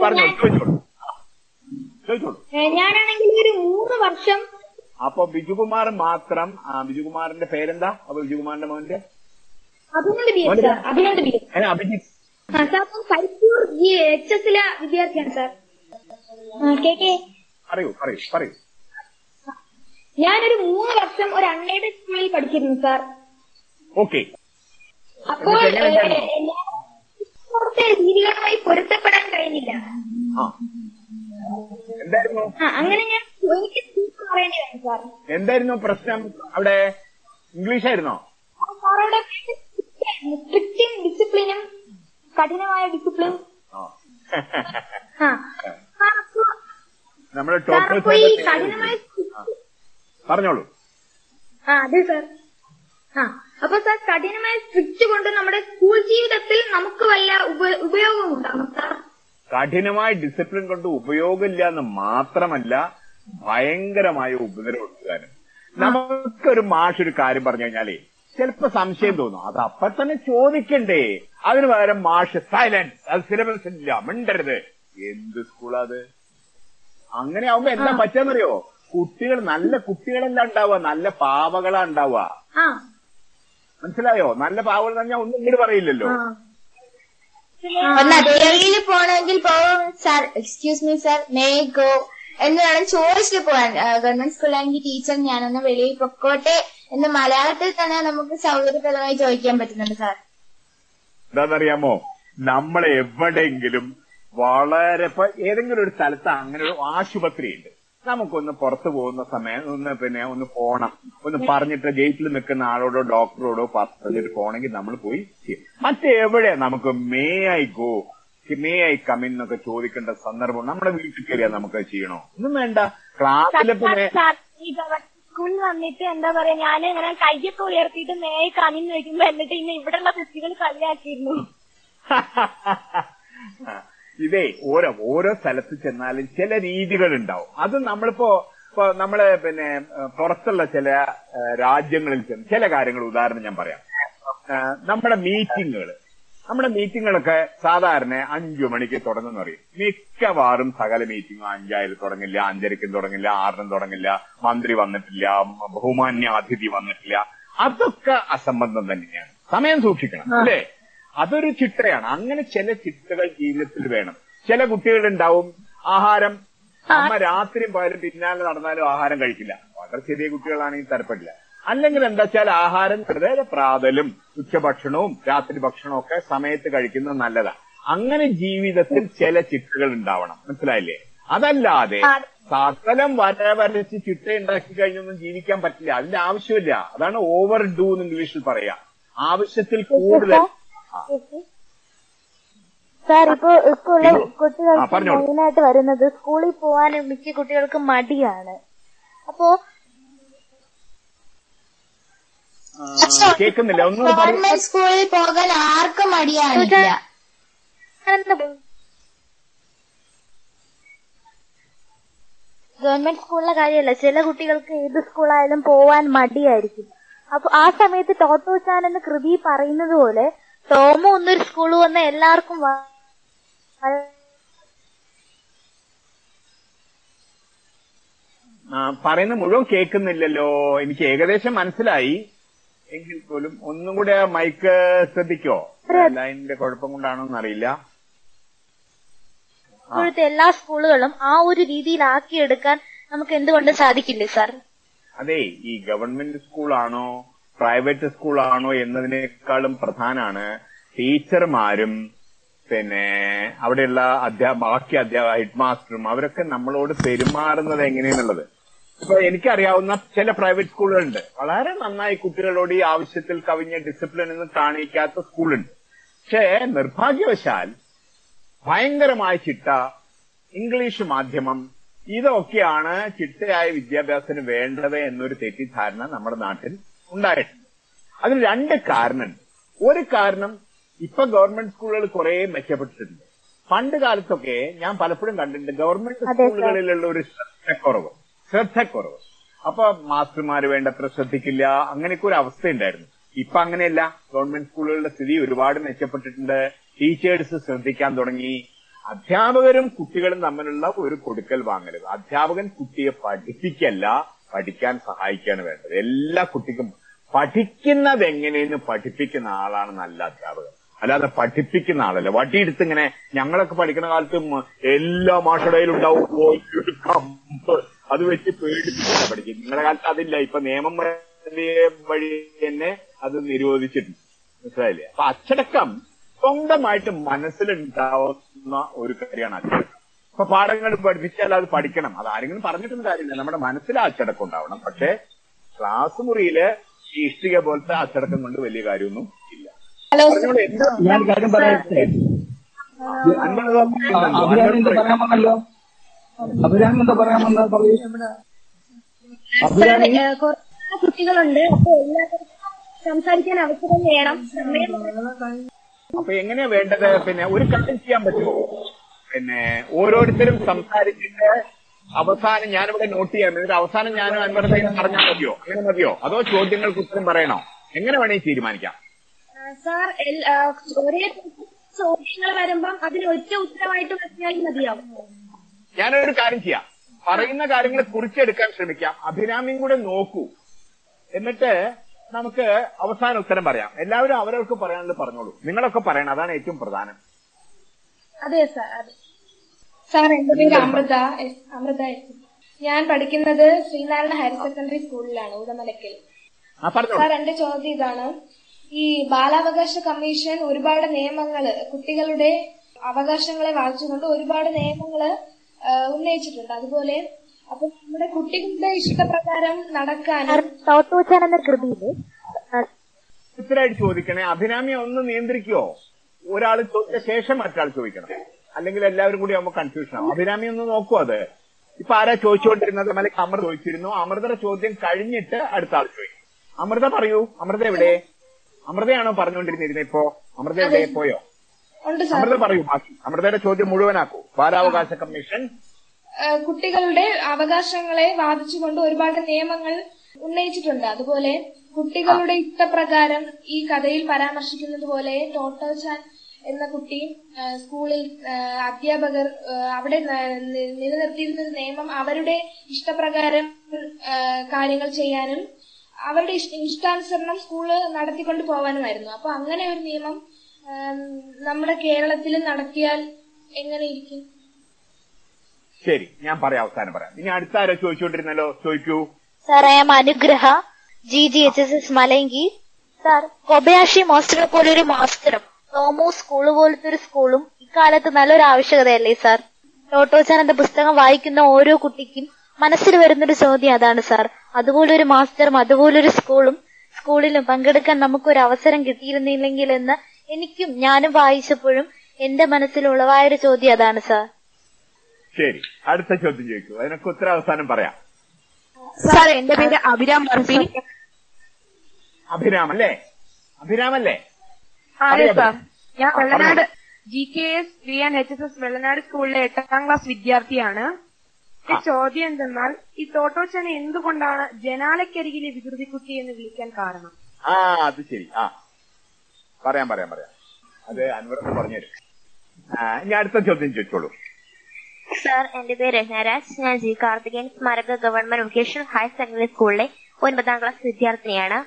പറഞ്ഞോളൂ ചോദിച്ചോളൂ. ചോദിച്ചോളൂ. ഞാനാണെങ്കിൽ ഒരു മൂന്ന് വർഷം അപ്പൊ ബിജുകുമാർ മാത്രം ബിജുകുമാറിന്റെ പേരെന്താ? അപ്പൊ ബിജുകുമാറിന്റെ മോന്റെ? അഭിജിത്ത്. എച്ച് എസിലെ വിദ്യാർത്ഥിയാണ് സാർ. ആ, കെ കെ. പറയൂ പറയൂ പറയൂ. ഞാനൊരു മൂന്ന് വർഷം ഒരു അൺഎയ്ഡഡ് സ്കൂളിൽ പഠിച്ചിരുന്നു സാർ. ഓക്കെ. അപ്പോൾ ഏ, രീതികളുമായി പൊരുത്തപ്പെടാൻ കഴിഞ്ഞില്ല. എന്തായിരുന്നു? അങ്ങനെ ഞാൻ എനിക്ക് പറയേണ്ടി സാർ. എന്തായിരുന്നു പ്രശ്നം അവിടെ? ഇംഗ്ലീഷ് ആയിരുന്നോ സ്ട്രിക്റ്റും ഡിസിപ്ലിനും കഠിനമായ ഡിസിപ്ലിൻ. നമ്മുടെ പറഞ്ഞോളൂ. ആ അതെ സാർ. ആ. അപ്പൊ സാർ കഠിനമായ സ്ട്രിക്റ്റ് കൊണ്ട് നമ്മുടെ സ്കൂൾ ജീവിതത്തിൽ നമുക്ക് വല്ല ഉപയോഗം ഉണ്ടാകും സാർ കഠിനമായ ഡിസിപ്ലിൻ കൊണ്ട് ഉപയോഗമില്ല എന്ന് മാത്രമല്ല ഭയങ്കരമായ ഉപദ്രവം എടുക്കാനും നമുക്കൊരു മാഷ് ഒരു കാര്യം പറഞ്ഞു കഴിഞ്ഞാലേ ചിലപ്പോ സംശയം തോന്നും. അത് അപ്പൊ തന്നെ ചോദിക്കണ്ടേ. അതിന് പകരം മാഷ് സൈലൻസ് അത് സിലബസ് ഇല്ല. മിണ്ടരുത്. എന്ത് സ്കൂളാ അത്? അങ്ങനെ ആവുമ്പോ എന്താ പറ്റാന്നറിയോ? കുട്ടികൾ നല്ല കുട്ടികളല്ല ഉണ്ടാവുക. നല്ല പാവകളാ ഉണ്ടാവുക. മനസ്സിലായോ? നല്ല പാവകൾ തന്നെ പറഞ്ഞാൽ ഒന്നും ഇങ്ങോട്ട് പറയില്ലല്ലോ. ഒന്ന് പോകണമെങ്കിൽ പോകും sir excuse me sir may go എന്ന് വേണം ചോദിച്ചിട്ട് പോകാൻ ഗവൺമെന്റ് സ്കൂളാണെങ്കിൽ ടീച്ചർ ഞാനൊന്ന് വെളിയിൽ പൊക്കോട്ടെ എന്ന് മലയാളത്തിൽ തന്നെ നമുക്ക് സൗകര്യപ്രദമായി ചോദിക്കാൻ പറ്റുന്നുണ്ട് സാർ എന്താണെന്നറിയാമോ? നമ്മൾ എവിടെയെങ്കിലും വളരെ ഇപ്പൊ ഏതെങ്കിലും ഒരു സ്ഥലത്ത് അങ്ങനെ ഒരു ആശുപത്രി ഉണ്ട് നമുക്കൊന്ന് പുറത്തു പോകുന്ന സമയം ഒന്ന് പിന്നെ ഒന്ന് പോണം. ഒന്ന് പറഞ്ഞിട്ട് ഗേറ്റിൽ നിൽക്കുന്ന ആളോടോ ഡോക്ടറോടോ പറഞ്ഞിട്ട് പോണെങ്കിൽ നമ്മൾ പോയി ചെയ്യും. മറ്റെവിടെ നമുക്ക് may I go may I come in എന്നൊക്കെ ചോദിക്കേണ്ട സന്ദർഭം നമ്മുടെ വീട്ടിൽ കയറിയാൽ നമുക്ക് ചെയ്യണോ? ഒന്നും വേണ്ട. ക്ലാസ്സിലെ പിന്നെ സ്കൂളിൽ വന്നിട്ട് എന്താ പറയാ ഞാൻ ഇങ്ങനെ കയ്യൊക്കെ ഉയർത്തിയിട്ട് നേരെ കമിന്ന് വെക്കുമ്പോ എന്നിട്ട് ഇന്ന് ഇവിടെയുള്ള കുട്ടികൾ കളിയാക്കിയിരുന്നു. ഇതേ ഓരോ ഓരോ സ്ഥലത്ത് ചെന്നാലും ചില രീതികൾ ഉണ്ടാവും അത് നമ്മളിപ്പോ ഇപ്പൊ നമ്മൾ പിന്നെ പുറത്തുള്ള ചില രാജ്യങ്ങളിൽ ചെന്ന് ചില കാര്യങ്ങൾ ഉദാഹരണം ഞാൻ പറയാം. നമ്മുടെ മീറ്റിങ്ങുകൾ നമ്മുടെ മീറ്റിങ്ങുകളൊക്കെ സാധാരണ അഞ്ചു മണിക്ക് തുടങ്ങുന്ന പറയും. മിക്കവാറും സകല മീറ്റിംഗും അഞ്ചായാലും തുടങ്ങില്ല അഞ്ചരയ്ക്കും തുടങ്ങില്ല ആറിനും തുടങ്ങില്ല മന്ത്രി വന്നിട്ടില്ല ബഹുമാന്യ അതിഥി വന്നിട്ടില്ല. അതൊക്കെ അസംബന്ധം തന്നെയാണ്. സമയം സൂക്ഷിക്കണം അല്ലേ? അതൊരു ചിട്ടയാണ്. അങ്ങനെ ചില ചിട്ടകൾ ജീവിതത്തിൽ വേണം. ചില കുട്ടികളുണ്ടാവും ആഹാരം. അമ്മ രാത്രിയും പോയാലും പിന്നാലെ നടന്നാലും ആഹാരം കഴിക്കില്ല. വളരെ ചെറിയ കുട്ടികളാണെങ്കിൽ തരപ്പെടില്ല അല്ലെങ്കിൽ എന്താ വെച്ചാൽ ആഹാരം വെറുതെ പ്രാതലും ഉച്ചഭക്ഷണവും രാത്രി ഭക്ഷണവും ഒക്കെ സമയത്ത് കഴിക്കുന്നത് നല്ലതാ അങ്ങനെ ജീവിതത്തിൽ ചില ചിട്ടകൾ ഉണ്ടാവണം. മനസ്സിലായില്ലേ? അതല്ലാതെ സകലം വര വരച്ച് ചിട്ട ഉണ്ടാക്കി കഴിഞ്ഞൊന്നും ജീവിക്കാൻ പറ്റില്ല. അതിന്റെ ആവശ്യമില്ല. അതാണ് ഓവർ ഡൂ എന്ന് ഇംഗ്ലീഷിൽ പറയാ. ആവശ്യത്തിൽ കൂടുതൽ. സാർ ഇപ്പൊ ഇപ്പൊ ഉള്ള കുട്ടികൾക്ക്. മെയിനായിട്ട് വരുന്നത് സ്കൂളിൽ പോകാൻ മിക്ക കുട്ടികൾക്ക് മടിയാണ്. അപ്പോ കേൾക്കുന്നില്ല ഒന്നും ഗവൺമെന്റ് സ്കൂളിൽ പോകാൻ ആർക്കും മടിയാണ് ഗവൺമെന്റ് സ്കൂളിലെ കാര്യമല്ല. ചില കുട്ടികൾക്ക് ഏത് സ്കൂളായാലും പോവാൻ മടിയായിരിക്കും. അപ്പൊ ആ സമയത്ത് ടോട്ടോ ചാൻ എന്ന കൃതി പറയുന്നത് പോലെ ടോമോ ഒന്നൊരു സ്കൂൾ വന്ന എല്ലാവർക്കും പറയുന്ന മുഴുവൻ കേൾക്കുന്നില്ലല്ലോ. എനിക്ക് ഏകദേശം മനസ്സിലായി. എങ്കിൽ പോലും ഒന്നും കൂടെ ആ മൈക്ക് ശ്രദ്ധിക്കോ? ലൈനിന്റെ കുഴപ്പം കൊണ്ടാണോ അറിയില്ല. ഇപ്പോഴത്തെ എല്ലാ സ്കൂളുകളും ആ ഒരു രീതിയിലാക്കിയെടുക്കാൻ നമുക്ക് എന്തുകൊണ്ട് സാധിക്കില്ലേ സാർ അതെ ഈ ഗവൺമെന്റ് സ്കൂളാണോ പ്രൈവറ്റ് സ്കൂളാണോ എന്നതിനേക്കാളും പ്രധാനമാണ് ടീച്ചർമാരും പിന്നെ അവിടെയുള്ള അധ്യാ ബാക്കി അധ്യാപക ഹെഡ് മാസ്റ്ററും അവരൊക്കെ നമ്മളോട് പെരുമാറുന്നത് എങ്ങനെയെന്നുള്ളത്. ഇപ്പൊ എനിക്കറിയാവുന്ന ചില പ്രൈവറ്റ് സ്കൂളുകളുണ്ട്. വളരെ നന്നായി കുട്ടികളോട് ഈ ആവശ്യത്തിൽ കവിഞ്ഞ ഡിസിപ്ലിൻ എന്ന് കാണിക്കാത്ത സ്കൂളുണ്ട്. പക്ഷേ നിർഭാഗ്യവശാൽ ഭയങ്കരമായ ചിട്ട ഇംഗ്ലീഷ് മാധ്യമം ഇതൊക്കെയാണ് ചിട്ടയായ വിദ്യാഭ്യാസത്തിന് വേണ്ടത് എന്നൊരു തെറ്റിദ്ധാരണ നമ്മുടെ നാട്ടിൽ ഉണ്ടായിട്ടുണ്ട്. അതിന് രണ്ട് കാരണമുണ്ട്. ഒരു കാരണം ഇപ്പൊ ഗവൺമെന്റ് സ്കൂളുകൾ കുറെ മെച്ചപ്പെട്ടിട്ടുണ്ട്. പണ്ട് കാലത്തൊക്കെ ഞാൻ പലപ്പോഴും കണ്ടിട്ടുണ്ട് ഗവൺമെന്റ് സ്കൂളുകളിലുള്ള ഒരു ശ്രദ്ധക്കുറവ് ശ്രദ്ധക്കുറവ്. അപ്പൊ മാസ്റ്റർമാര് വേണ്ടത്ര ശ്രദ്ധിക്കില്ല അങ്ങനെയൊക്കെ ഒരു അവസ്ഥ ഉണ്ടായിരുന്നു ഇപ്പൊ അങ്ങനെയല്ല. ഗവൺമെന്റ് സ്കൂളുകളുടെ സ്ഥിതി ഒരുപാട് മെച്ചപ്പെട്ടിട്ടുണ്ട്. ടീച്ചേഴ്സ് ശ്രദ്ധിക്കാൻ തുടങ്ങി. അധ്യാപകരും കുട്ടികളും തമ്മിലുള്ള ഒരു കൊടുക്കൽ വാങ്ങരുത് അധ്യാപകൻ കുട്ടിയെ പഠിപ്പിക്കല്ല പഠിക്കാൻ സഹായിക്കുകയാണ് വേണ്ടത്. എല്ലാ കുട്ടിക്കും പഠിക്കുന്നത് എങ്ങനെയെന്ന് പഠിപ്പിക്കുന്ന ആളാണ് നല്ല അധ്യാപകൻ. അല്ലാതെ പഠിപ്പിക്കുന്ന ആളല്ല. വട്ടിയെടുത്ത് ഇങ്ങനെ ഞങ്ങളൊക്കെ പഠിക്കുന്ന കാലത്ത് എല്ലാ മാഷടയിലുണ്ടാവും ഉണ്ടാവും. അത് വെച്ച് പേടിപ്പിച്ചില്ല പഠിക്കും നിങ്ങളുടെ കാലത്ത് അതില്ല. ഇപ്പൊ നിയമം വഴി തന്നെ അത് നിരോധിച്ചിട്ടുണ്ട്. മനസ്സിലായില്ലേ? അപ്പൊ അച്ചടക്കം സ്വന്തമായിട്ട് മനസ്സിലുണ്ടാവുന്ന ഒരു കാര്യമാണ് അച്ചടക്കം. ഇപ്പൊ പാഠങ്ങൾ പഠിപ്പിച്ചാൽ അത് പഠിക്കണം. അത് ആരെങ്കിലും പറഞ്ഞിട്ടൊന്നും കാര്യമില്ല. നമ്മുടെ മനസ്സിൽ അച്ചടക്കം ഉണ്ടാവണം. പക്ഷെ ക്ലാസ് മുറിയിൽ ഈ ഇഷ്ടിക പോലത്തെ അച്ചടക്കം കൊണ്ട് വലിയ കാര്യമൊന്നും ഇല്ല. ഞാൻ കാര്യം പറയട്ടെ? അൻപത് അഭിരാമി എന്താ വന്നത് പറയൂ. കുട്ടികളുണ്ട്. അപ്പൊ എല്ലാവർക്കും സംസാരിക്കാൻ അവസരം വേണം. അപ്പൊ എങ്ങനെയാ വേണ്ടത്? പിന്നെ ഒരു കാര്യം ചെയ്യാൻ പറ്റുമോ? പിന്നെ ഓരോരുത്തരും സംസാരിച്ചിട്ട് അവസാനം ഞാനിവിടെ നോട്ട് ചെയ്യാം. എന്നിട്ട് അവസാനം ഞാനും അൻവറത്തേക്ക് പറഞ്ഞാൽ മതിയോ? അങ്ങനെ മതിയോ? അതോ ചോദ്യങ്ങൾക്ക് ഉത്തരം പറയണോ? എങ്ങനെ വേണേ തീരുമാനിക്കാം. സാർ ഒരേ ചോദ്യങ്ങൾ വരുമ്പം അതിന് ഒറ്റ ഉത്തരമായിട്ട് പറഞ്ഞാൽ മതിയാവും. ഞാനൊരു കാര്യം ചെയ്യാം. പറയുന്ന കാര്യങ്ങളെ കുറിച്ചെടുക്കാൻ ശ്രമിക്കാം. അഭിരാമിയും കൂടെ നോക്കൂ. എന്നിട്ട് നമുക്ക് അവസാന ഉത്തരം പറയാം. എല്ലാവരും അവരവർക്ക് പറയാനുള്ളത് പറഞ്ഞോളൂ. നിങ്ങളൊക്കെ പറയണം. അതാണ് ഏറ്റവും പ്രധാനം. അതെ സാർ അതെ. സാർ എന്റെ പേര് അമൃത. അമൃത എസ്. ഞാൻ പഠിക്കുന്നത് ശ്രീനാരായണ ഹയർ സെക്കൻഡറി സ്കൂളിലാണ് ഉദമലക്കൽ സാർ എന്റെ ചോദ്യം ഇതാണ്. ഈ ബാലാവകാശ കമ്മീഷൻ ഒരുപാട് നിയമങ്ങൾ കുട്ടികളുടെ അവകാശങ്ങളെ വായിച്ചുകൊണ്ട് ഒരുപാട് നിയമങ്ങൾ ഉന്നയിച്ചിട്ടുണ്ട്. അതുപോലെ അപ്പൊ നമ്മുടെ കുട്ടികളുടെ ഇഷ്ടപ്രകാരം നടക്കാനും എന്ന കൃതിയിൽ ചോദിക്കണേ അഭിരാമിയെ ഒന്ന് നിയന്ത്രിക്കോ? ഒരാൾ ചോദിച്ച ശേഷം മറ്റാൾ ചോദിക്കണം. അല്ലെങ്കിൽ എല്ലാവരും കൂടി ആവുമ്പോൾ കൺഫ്യൂഷൻ ആവും. അഭിരാമി ഒന്ന് നോക്കൂ അത്. ഇപ്പൊ ആരാ ചോദിച്ചുകൊണ്ടിരുന്നത്? അല്ലെങ്കിൽ അമൃത ചോദിച്ചിരുന്നു. അമൃതയുടെ ചോദ്യം കഴിഞ്ഞിട്ട് അടുത്ത ആൾ ചോദിക്കും. അമൃത പറയൂ. അമൃത എവിടെ? അമൃതയാണോ പറഞ്ഞുകൊണ്ടിരുന്നിരുന്നത് ഇപ്പോ? അമൃത എവിടെ? പോയോ? അമൃത പറയൂ ബാക്കി അമൃതയുടെ ചോദ്യം മുഴുവനാക്കൂ. ബാലാവകാശ കമ്മീഷൻ. കുട്ടികളുടെ അവകാശങ്ങളെ വാദിച്ചുകൊണ്ട് ഒരുപാട് നിയമങ്ങൾ ഉന്നയിച്ചിട്ടുണ്ട്. അതുപോലെ കുട്ടികളുടെ ഇഷ്ടപ്രകാരം ഈ കഥയിൽ പരാമർശിക്കുന്നത് പോലെ ചാൻ എന്ന കുട്ടിയും സ്കൂളിൽ അധ്യാപകർ അവിടെ നിലനിർത്തിയിരുന്ന നിയമം അവരുടെ ഇഷ്ടപ്രകാരം കാര്യങ്ങൾ ചെയ്യാനും അവരുടെ ഇഷ്ട- ഇഷ്ടാനുസരണം സ്കൂൾ നടത്തിക്കൊണ്ട് പോവാനുമായിരുന്നു. അപ്പൊ അങ്ങനെ ഒരു നിയമം നമ്മുടെ കേരളത്തിൽ നടത്തിയാൽ എങ്ങനെയിരിക്കും? ശരി ഞാൻ പറയാം അവസാനം പറയാം. ഇനി അടുത്ത ആരോ ചോദിച്ചുകൊണ്ടിരുന്നല്ലോ? ചോദിക്കൂ. Sir I am Anugraha G G H S S Malanki. Sir Kobayashi മാസ്റ്ററെ പോലെ ഒരു മാസ്റ്ററും. തോമോ സ്കൂൾ പോലത്തെ ഒരു സ്കൂളും ഇക്കാലത്ത് നല്ലൊരു ആവശ്യകതയല്ലേ സാർ? ടോട്ടോച്ചാൻ എന്ന പുസ്തകം വായിക്കുന്ന ഓരോ കുട്ടിക്കും മനസ്സിൽ വരുന്നൊരു ചോദ്യം അതാണ് സാർ. അതുപോലൊരു മാസ്റ്ററും അതുപോലൊരു സ്കൂളും സ്കൂളിലും പങ്കെടുക്കാൻ നമുക്കൊരു അവസരം കിട്ടിയിരുന്നില്ലെങ്കിൽ എന്ന് എനിക്കും ഞാനും വായിച്ചപ്പോഴും എന്റെ മനസ്സിൽ ഉളവായൊരു ചോദ്യം അതാണ് സാർ. ശരി. അടുത്ത ചോദ്യം ചോദിക്കൂ. അതിനൊക്കെ ഉത്തരം അവസാനം പറയാം. സാർ എന്റെ പേര് അഭിരാം അഭിരാം അല്ലേ അഭിരാമല്ലേ? അതെ സാർ. ഞാൻ Vellanad G K S V and H S S Vellanad സ്കൂളിലെ എട്ടാം ക്ലാസ് വിദ്യാർത്ഥിയാണ്. എന്റെ ചോദ്യം എന്തെന്നാൽ ഈ തോട്ടോച്ചനെ എന്തുകൊണ്ടാണ് ജനാലക്കരികിലെ വികൃതിക്കുട്ടി എന്ന് വിളിക്കാൻ കാരണം? ആ അത് ശരി. ആ. പറയാം പറയാം പറയാം. അത് അൻവർക്ക് പറഞ്ഞുതരും ഞാൻ അടുത്ത ചോദ്യം ചോദിച്ചോളൂ. സാർ എന്റെ പേര് രത്നരാജ് ഞാൻ ജി കാർത്തികേയൻ സ്മാരക ഗവൺമെന്റ് വൊക്കേഷണൽ ഹയർ സെക്കൻഡറി സ്കൂളിലെ ഒൻപതാം ക്ലാസ് വിദ്യാർത്ഥിനിയാണ്.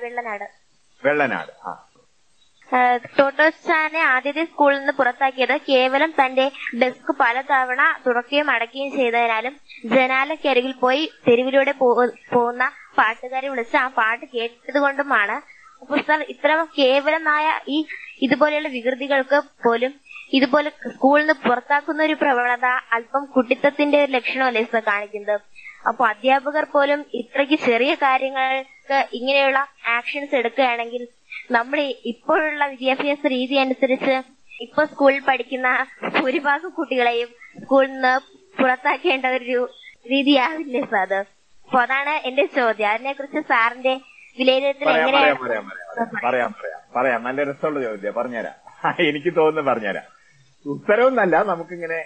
വെള്ളനാട്. വെള്ളനാട്. ആ. ടോട്ടോസാനെ ആദ്യത്തെ സ്കൂളിൽ നിന്ന് പുറത്താക്കിയത് കേവലം തന്റെ ഡെസ്ക് പലതവണ തുറക്കുകയും അടയ്ക്കുകയും ചെയ്തതിനാലും ജനാലക്കരികിൽ പോയി തെരുവിലൂടെ പോകുന്ന പാട്ടുകാരെ വിളിച്ച് ആ പാട്ട് കേട്ടതുകൊണ്ടുമാണ് സാർ ഇത്ര കേവലമായ ഈ ഇതുപോലെയുള്ള വികൃതികൾക്ക് പോലും ഇതുപോലെ സ്കൂളിൽ നിന്ന് പുറത്താക്കുന്ന ഒരു പ്രവണത അല്പം കുട്ടിത്തത്തിന്റെ ഒരു ലക്ഷണമല്ലേ കാണിക്കുന്നത്? അപ്പൊ അധ്യാപകർ പോലും ഇത്രയ്ക്ക് ചെറിയ കാര്യങ്ങൾക്ക് ഇങ്ങനെയുള്ള ആക്ഷൻസ് എടുക്കുകയാണെങ്കിൽ നമ്മുടെ ഇപ്പോഴുള്ള വിദ്യാഭ്യാസ രീതി അനുസരിച്ച് ഇപ്പൊ സ്കൂളിൽ പഠിക്കുന്ന ഭൂരിഭാഗം കുട്ടികളെയും സ്കൂളിൽ നിന്ന് പുറത്താക്കേണ്ട ഒരു രീതിയാവില്ലേ സാർ അത് അപ്പൊ അതാണ് എന്റെ ചോദ്യം. അതിനെ കുറിച്ച് സാറിന്റെ വിലയിരുത്തൽ എങ്ങനെയാണ്? പറയാം പറയാം പറയാം നല്ല രസമുള്ള ചോദ്യം പറഞ്ഞുതരാം. എനിക്ക് തോന്നുന്നു പറഞ്ഞുതരാം. ഉത്തരവൊന്നല്ല നമുക്കിങ്ങനെ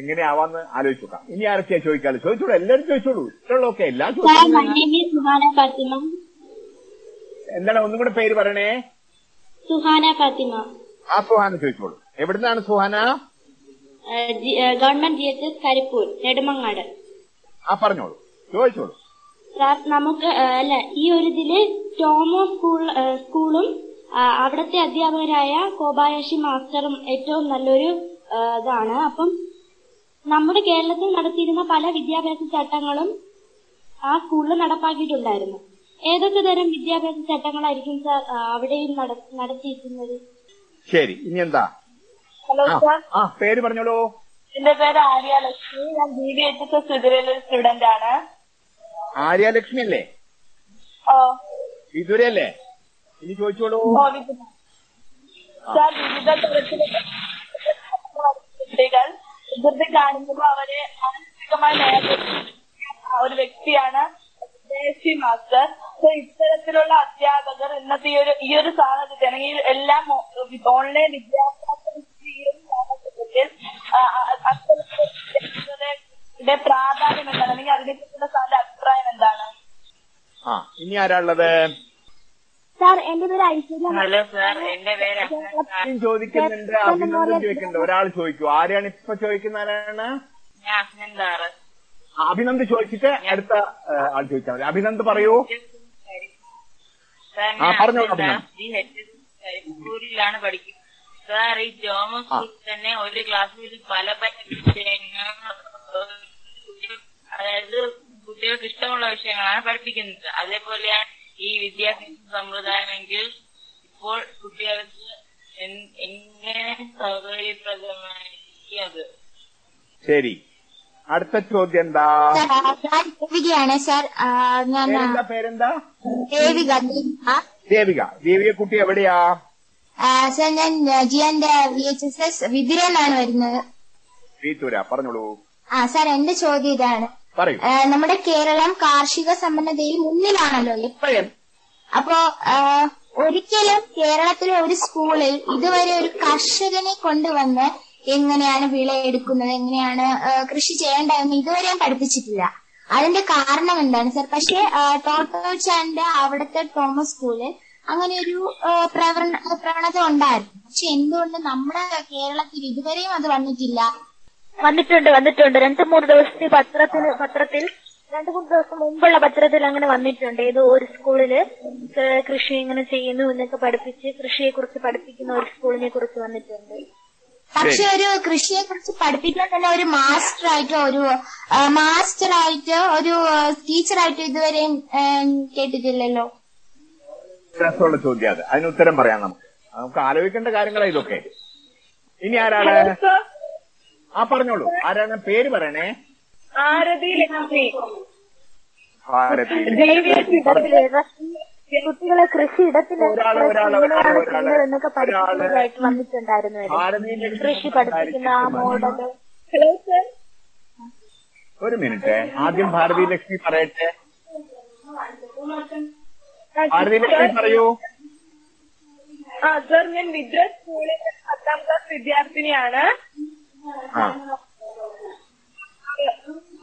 എങ്ങനെയാവാന്ന് ആലോചിച്ചു നോക്കാം ഇനി ആരൊക്കെയാ ചോദിക്കാൽ? ചോദിച്ചോളൂ എല്ലാവരും ചോദിച്ചോളൂ. ഇഷ്ടമുള്ളതൊക്കെ എല്ലാം ചോദിച്ചോളൂ. എന്താണ് ഒന്നും കൂടെ പേര് പറയണേ? സുഹാന ഫാത്തിമ. ആ സുഹാന ചോദിച്ചോളൂ. എവിടുന്നാണ് Suhana? Government G H S Karippur Nedumangad. ആ പറഞ്ഞോളൂ. ചോദിച്ചോളൂ. സാർ നമുക്ക് അല്ല ഈ ഒരു ഇതിൽ ടോമോ സ്കൂൾ സ്കൂളും അവിടത്തെ അധ്യാപകരായ കോബായാഷി മാസ്റ്ററും ഏറ്റവും നല്ലൊരു ഇതാണ്. അപ്പം നമ്മുടെ കേരളത്തിൽ നടത്തിയിരുന്ന പല വിദ്യാഭ്യാസ ചട്ടങ്ങളും ആ സ്കൂളിൽ നടപ്പാക്കിയിട്ടുണ്ടായിരുന്നു. ഏതൊക്കെ തരം വിദ്യാഭ്യാസ ചട്ടങ്ങളായിരിക്കും സാർ അവിടെയും നട- നടത്തിയിരിക്കുന്നത് ശരി ഇനി എന്താ? Hello sir. ആ പേര് പറഞ്ഞോളൂ. എന്റെ പേര് ആര്യ ലക്ഷ്മി. ഞാൻ ബി ബി എച്ച് എസ് സുതിരയിലെ സ്റ്റുഡന്റ് ആണ്. ആര്യാലക്ഷ്മി അല്ലേ? ഓ വിദുരല്ലേ ഇനി ചോദിച്ചോളൂ. ഓ, സാർ വിവിധ തരത്തിലുള്ള കുട്ടികൾ വികൃതി കാണുമ്പോൾ അവരെ മാനസികമായി ഒരു വ്യക്തിയാണ് മാസ്റ്റർ. സോ ഇത്തരത്തിലുള്ള അധ്യാപകർ ഇന്നത്തെ ഈ ഒരു ഈ ഒരു സാഹചര്യത്തിൽ അല്ലെങ്കിൽ എല്ലാം ഓൺലൈൻ വിദ്യാഭ്യാസത്തിന്റെ പ്രാധാന്യം എന്താണ്? അല്ലെങ്കിൽ അതിനെക്കുറിച്ചുള്ള സാറിന്റെ അഭിപ്രായം എന്താണ്? ആ ഇനി ആരാ ഉള്ളത്? സാർ എന്റെ പേര് ഐശ്വര്യ ഹലോ സാർ എന്റെ പേര് ആദ്യം ചോദിക്കുന്നുണ്ട് അഭിനന്ദൻ ചോദിക്കുന്നുണ്ട്. ഒരാൾ ചോദിക്കൂ. ആരെയാണ് ഇപ്പൊ ചോദിക്കുന്ന ആരാണ്? അഭിനന്ദ് ചോദിച്ചിട്ട് അടുത്ത ആൾ ചോദിച്ചാൽ മതി. അഭിനന്ദ് പറയൂ. ആ, പറഞ്ഞോ സ്കൂളിലാണ് പഠിക്കുന്നത് സാർ ഈ ജോമസ് തന്നെ ഒരു ക്ലാസ്സിൽ പല പല വിഷയങ്ങൾ അതായത് കുട്ടികൾക്ക് ഇഷ്ടമുള്ള വിഷയങ്ങളാണ് പഠിപ്പിക്കുന്നത്. അതേപോലെയാണ് ഈ വിദ്യാഭ്യാസ സമ്പ്രദായമെങ്കിൽ ഇപ്പോൾ കുട്ടികൾക്ക് എങ്ങനെ സൗകര്യപ്രദമായിരിക്കും അത്? ശരി. അടുത്ത ചോദ്യം എന്താ? സാർ, ഞാൻ ദേവികയാണ്. സാർ ഞാൻ പേരെന്താ ദേവിക ദേവിക. ദേവിക. കുട്ടി എവിടെയാ? ആ, സാർ ഞാൻ ജിയാന്റെ വി എച്ച് എസ് എസ് വിതിരനാണ് വരുന്നത്. പറഞ്ഞോളൂ. ആ സാർ എന്റെ ചോദ്യം ഇതാണ്. നമ്മുടെ കേരളം കാർഷിക സമ്പന്നതയിൽ മുന്നിലാണല്ലോ എപ്പോഴും. അപ്പോ ഒരിക്കലും കേരളത്തിലെ ഒരു സ്കൂളിൽ ഇതുവരെ ഒരു കർഷകനെ കൊണ്ടുവന്ന് എങ്ങനെയാണ് വിളയെടുക്കുന്നത് എങ്ങനെയാണ് കൃഷി ചെയ്യേണ്ടതെന്ന് ഇതുവരെയും പഠിപ്പിച്ചിട്ടില്ല. അതിന്റെ കാരണം എന്താണ് സർ? പക്ഷേ ടോട്ടോച്ചാന്റെ അവിടുത്തെ തോമസ് സ്കൂളിൽ അങ്ങനെ ഒരു പ്രവണത ഉണ്ടായിരുന്നു. പക്ഷെ എന്തുകൊണ്ട് നമ്മുടെ കേരളത്തിൽ ഇതുവരെയും അത് വന്നിട്ടില്ല? വന്നിട്ടുണ്ട് വന്നിട്ടുണ്ട്. രണ്ടു മൂന്ന് ദിവസത്തെ പത്രത്തിൽ പത്രത്തിൽ രണ്ടു മൂന്ന് ദിവസം മുമ്പുള്ള പത്രത്തിൽ അങ്ങനെ വന്നിട്ടുണ്ട്. ഏതോ ഒരു സ്കൂളിൽ കൃഷി എങ്ങനെ ചെയ്യുന്നു എന്നൊക്കെ പഠിപ്പിച്ച് കൃഷിയെ കുറിച്ച് പഠിപ്പിക്കുന്ന ഒരു സ്കൂളിനെ കുറിച്ച് വന്നിട്ടുണ്ട്. പക്ഷെ ഒരു കൃഷിയെ കുറിച്ച് പഠിപ്പിക്കാൻ തന്നെ ഒരു മാസ്റ്റർ ആയിട്ടോ ഒരു മാസ്റ്റർ ആയിട്ട് ഒരു ടീച്ചറായിട്ടോ ഇതുവരെയും കേട്ടിട്ടില്ലല്ലോ. രസമുള്ള ചോദ്യം അത്. അതിന് ഉത്തരം പറയാം നമുക്ക്. നമുക്ക് ആലോചിക്കേണ്ട കാര്യങ്ങളാ ഇതൊക്കെ. ഇനി ആരാണ്? ആ പറഞ്ഞോളൂ. ആരാണ്? പേര് പറയണേ. ആരതി ലക്ഷ്മി ഭാരതി കുട്ടികളെ എന്നൊക്കെ വന്നിട്ടുണ്ടായിരുന്നു കൃഷി പഠിപ്പിക്കുന്ന ആ മോഡൽ. Hello sir. ഒരു മിനിറ്റ്. ആദ്യം ഭാരതി ലക്ഷ്മി പറയട്ടെ. ഭാരതി ലക്ഷ്മി പറയൂ. ആ സർ ഞാൻ വിദ്ര സ്കൂളിലെ പത്താം ക്ലാസ് വിദ്യാർത്ഥിനിയാണ്.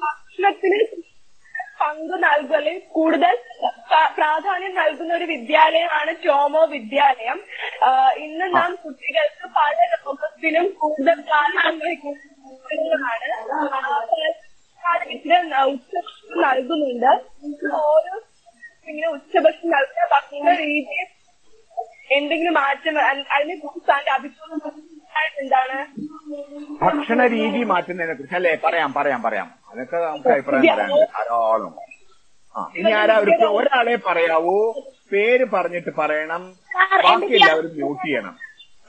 ഭക്ഷണത്തിന് പങ്ക് നൽകലിൽ കൂടുതൽ പ്ര- പ്രാധാന്യം നൽകുന്ന ഒരു വിദ്യാലയമാണ് ടോമോ വിദ്യാലയം. ഇന്ന് നാം കുട്ടികൾക്ക് പല രോഗത്തിനും കൂടുതൽ ഇതിന് ഉച്ചഭക്ഷണം നൽകുന്നുണ്ട്. ഓരോ ഇങ്ങനെ ഉച്ചഭക്ഷണം നൽകുന്ന ഭക്ഷണ രീതി എന്തെങ്കിലും മാറ്റം അതിനെ കുറിച്ച് അഭിപ്രായം ഭക്ഷണ രീതി മാറ്റുന്നതിനെ കുറിച്ച് അല്ലേ? പറയാം പറയാം പറയാം. അതൊക്കെ നമുക്ക് അഭിപ്രായം പറയാം. ധാരാളം. ആ ഇനി ആരാ ഒരു ഒരാളെ പറയാവൂ? പേര് പറഞ്ഞിട്ട് പറയണം. ബാക്കി എല്ലാവരും മ്യൂട്ട് ചെയ്യണം.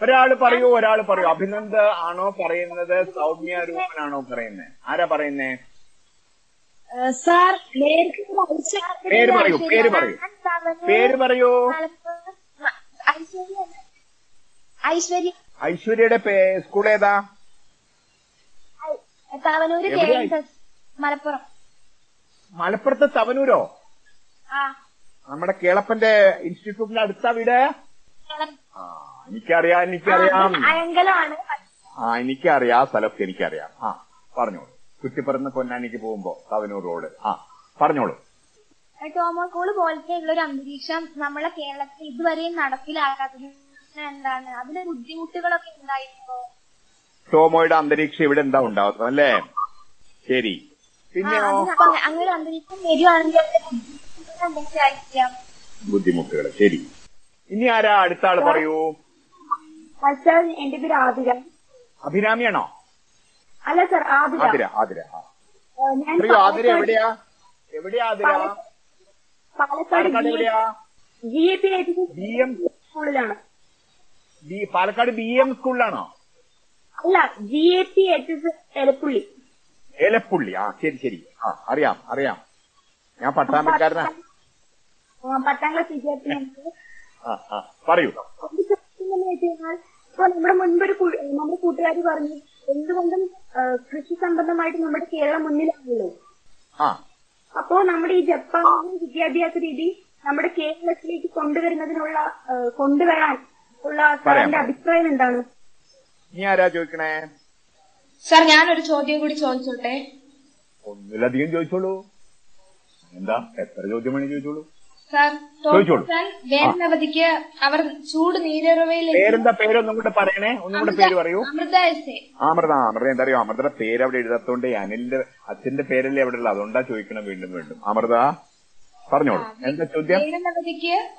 ഒരാൾ പറയൂ ഒരാൾ പറയൂ. അഭിനന്ദ് ആണോ പറയുന്നത്? സൗമ്യ രൂപനാണോ പറയുന്നത് ആരാ പറയുന്നേ? സാർ പേര് പറയൂ പേര് പറയൂ. പേര് പറയൂ. ഐശ്വര്യ ഐശ്വര്യയുടെ സ്കൂൾ ഏതാ? തവനൂര് മലപ്പുറം. മലപ്പുറത്ത് തവനൂരോ? നമ്മുടെ കേളപ്പന്റെ ഇൻസ്റ്റിറ്റ്യൂട്ടിന്റെ അടുത്ത വീട്? ആ എനിക്കറിയാം എനിക്കറിയാം. ആ എനിക്കറിയാം ആ സ്ഥലമൊക്കെ എനിക്കറിയാം. ആ പറഞ്ഞോളൂ. കുറ്റിപ്പറന്ന് പൊന്നാനിക്ക് പോകുമ്പോ തവനൂർ റോഡ്. ആ പറഞ്ഞോളൂ. ടോമോ സ്കൂൾ പോലത്തെ ഉള്ള ഒരു അന്തരീക്ഷം നമ്മളെ കേരളത്തിൽ ഇതുവരെയും നടപ്പിലാക്കാത്തത് പ്രശ്നം എന്താണ് അതിന് ബുദ്ധിമുട്ടുകളൊക്കെ ഉണ്ടായിരുന്നോ ടോമോയുടെ അന്തരീക്ഷം ഇവിടെ എന്താ ഉണ്ടാവുന്നത് അല്ലേ? ശരി. പിന്നെ അങ്ങനെ അന്തരീക്ഷം വരികയാണെങ്കിൽ ബുദ്ധിമുട്ടുകൾ ശരി. ഇനി ആരാ അടുത്ത ആൾ പറയൂ? സാർ എന്റെ പേര് ആതിര. അഭിരാമിയാണോ? അല്ല സർ ആതിര. ആതിര ആതിര പറയൂ എവിടെയാ? എവിടെയാ ആതിര? പാലക്കാട് എവിടെയാ? ബി എം സ്കൂളിലാണ്. ബി പാലക്കാട് ബി എം സ്കൂളിലാണോ അല്ല G A P H S Elappully. Elappully. ആ ശരി ശരി. ആ അറിയാം അറിയാം. ഞാൻ പട്ടാമ്പക്കാരനാ പത്താം ക്ലാസ് ആ പറയൂ. ഇപ്പൊ നമ്മുടെ മുൻപൊരു നമ്മുടെ കൂട്ടുകാർ പറഞ്ഞു എന്തുകൊണ്ടും കൃഷി സംബന്ധമായിട്ട് നമ്മുടെ കേരളം മുന്നിലാണല്ലോ. അപ്പോ നമ്മുടെ ഈ ജപ്പാനിലെ വിദ്യാഭ്യാസ രീതി നമ്മുടെ കേരളത്തിലേക്ക് കൊണ്ടുവരുന്നതിനുള്ള കൊണ്ടുവരാൻ ഉള്ള സാറിന്റെ. അഭിപ്രായം എന്താണ്? നീ ആരാ ചോദിക്കണേ? സാർ ഞാനൊരു ചോദ്യം കൂടി ചോദിച്ചോട്ടെ? ഒന്നിലധികം ചോദിച്ചോളൂ. എന്താ? എത്ര ചോദ്യം വേണേ ചോദിച്ചോളൂ. സാർ വേനലവധിക്ക് അവർ ചൂട് നീരുറവയിലേക്ക് പേരെന്താ? പേരൊന്നും കൂടെ പറയണേ. ഒന്നും കൂടെ പേര് പറയൂ. അമൃത അമൃത അമൃത. എന്താ അറിയോ? അമൃതയുടെ പേര് അവിടെ എഴുതാത്തോണ്ട് അനിലിന്റെ അച്ഛന്റെ പേരല്ലേ അവിടെ ഉള്ളത്. അതുകൊണ്ടാ ചോദിക്കണം വീണ്ടും വീണ്ടും. അമൃത പറഞ്ഞോളൂ. എന്താ ചോദ്യം?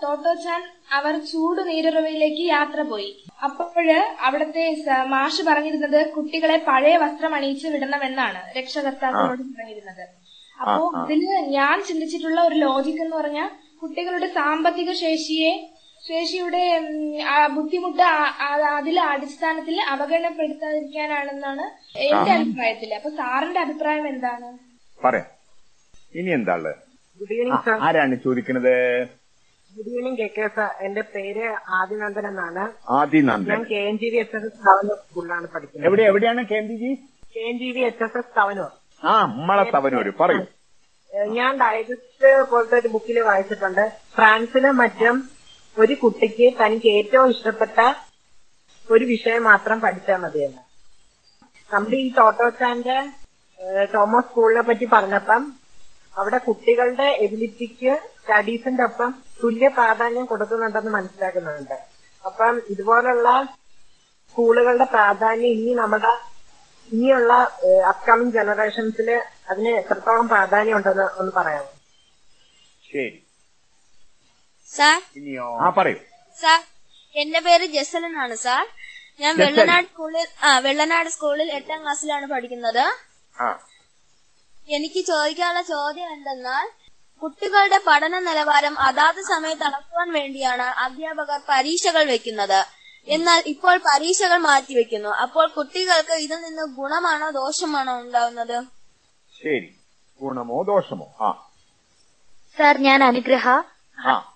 ടോട്ടോച്ചാൻ അവർ ചൂട് നീരുറവയിലേക്ക് യാത്ര പോയി അപ്പോഴ് അവിടത്തെ മാഷ് പറഞ്ഞിരുന്നത് കുട്ടികളെ പഴയ വസ്ത്രം അണിയിച്ച് വിടണമെന്നാണ് രക്ഷകർത്താക്കളോട് പറഞ്ഞിരുന്നത്. അപ്പോ. ഇതിൽ ഞാൻ ചിന്തിച്ചിട്ടുള്ള ഒരു ലോജിക് എന്ന് പറഞ്ഞാൽ കുട്ടികളുടെ സാമ്പത്തിക ശേഷിയെ ശേഷിയുടെ ബുദ്ധിമുട്ട് അതിലെ അടിസ്ഥാനത്തിൽ അവഗണപ്പെടുത്താതിരിക്കാനാണെന്നാണ് എന്റെ അഭിപ്രായത്തിൽ. അപ്പൊ സാറിന്റെ അഭിപ്രായം എന്താണ്? പറയാം. ഇനി എന്താ ഉള്ളത്? ഗുഡ് ഈവനിങ് സർ ആരാണ് ചോദിക്കുന്നത്? Good evening K K sir എന്റെ പേര് ആദിനന്ദൻ എന്നാണ്. ആദിനന്ദൻ. ഞാൻ K N G V H S S Thavanur സ്കൂളിലാണ് പഠിക്കുന്നത്. എവിടെ എവിടെയാണ് K N G G K N G V H S S Thavanur ആ നമ്മളെ തവനൂര് പറയും. ഞാൻ ഡയജസ്റ്റ് പോലത്തെ ഒരു ബുക്കിൽ വായിച്ചിട്ടുണ്ട്. ഫ്രാൻസിലും മറ്റും ഒരു കുട്ടിക്ക് തനിക്ക് ഏറ്റവും ഇഷ്ടപ്പെട്ട ഒരു വിഷയം മാത്രം പഠിച്ചാൽ മതിയെന്ന്. നമ്മുടെ ഈ ടോട്ടോച്ചാന്റെ തോമസ് സ്കൂളിനെ പറ്റി പറഞ്ഞപ്പം അവിടെ കുട്ടികളുടെ എബിലിറ്റിക്ക് സ്റ്റഡീസിന്റെ ഒപ്പം തുല്യ പ്രാധാന്യം കൊടുക്കുന്നുണ്ടെന്ന് മനസ്സിലാക്കുന്നുണ്ട്. അപ്പം ഇതുപോലുള്ള സ്കൂളുകളുടെ പ്രാധാന്യം ഇനി നമ്മുടെ ഇനിയുള്ള അപ്കമിങ് ജനറേഷൻസിൽ അതിന് എത്രത്തോളം പ്രാധാന്യം ഉണ്ടെന്ന് ഒന്ന് പറയാമോ? ശരി. സാർ? ഇനിയോ? ആ പറയൂ. സാർ എന്റെ പേര് ജസൽ എന്നാണ് സാർ. ഞാൻ വെള്ളനാട് സ്കൂളിൽ ആ വെള്ളനാട് സ്കൂളിൽ എട്ടാം ക്ലാസ്സിലാണ് പഠിക്കുന്നത്. ആ. എനിക്ക് ചോദിക്കാനുള്ള ചോദ്യം എന്തെന്നാൽ കുട്ടികളുടെ പഠന നിലവാരം അതാത് സമയത്ത് അളക്കുവാൻ വേണ്ടിയാണ് അധ്യാപകർ പരീക്ഷകൾ വെക്കുന്നത്. എന്നാൽ ഇപ്പോൾ പരീക്ഷകൾ മാറ്റിവെക്കുന്നു അപ്പോൾ കുട്ടികൾക്ക് ഇതിൽ നിന്ന് ഗുണമാണോ ദോഷമാണോ ഉണ്ടാവുന്നത്? ശരി. ഗുണമോ ദോഷമോ? ആ. സാർ ഞാൻ അനുഗ്രഹ. ആ.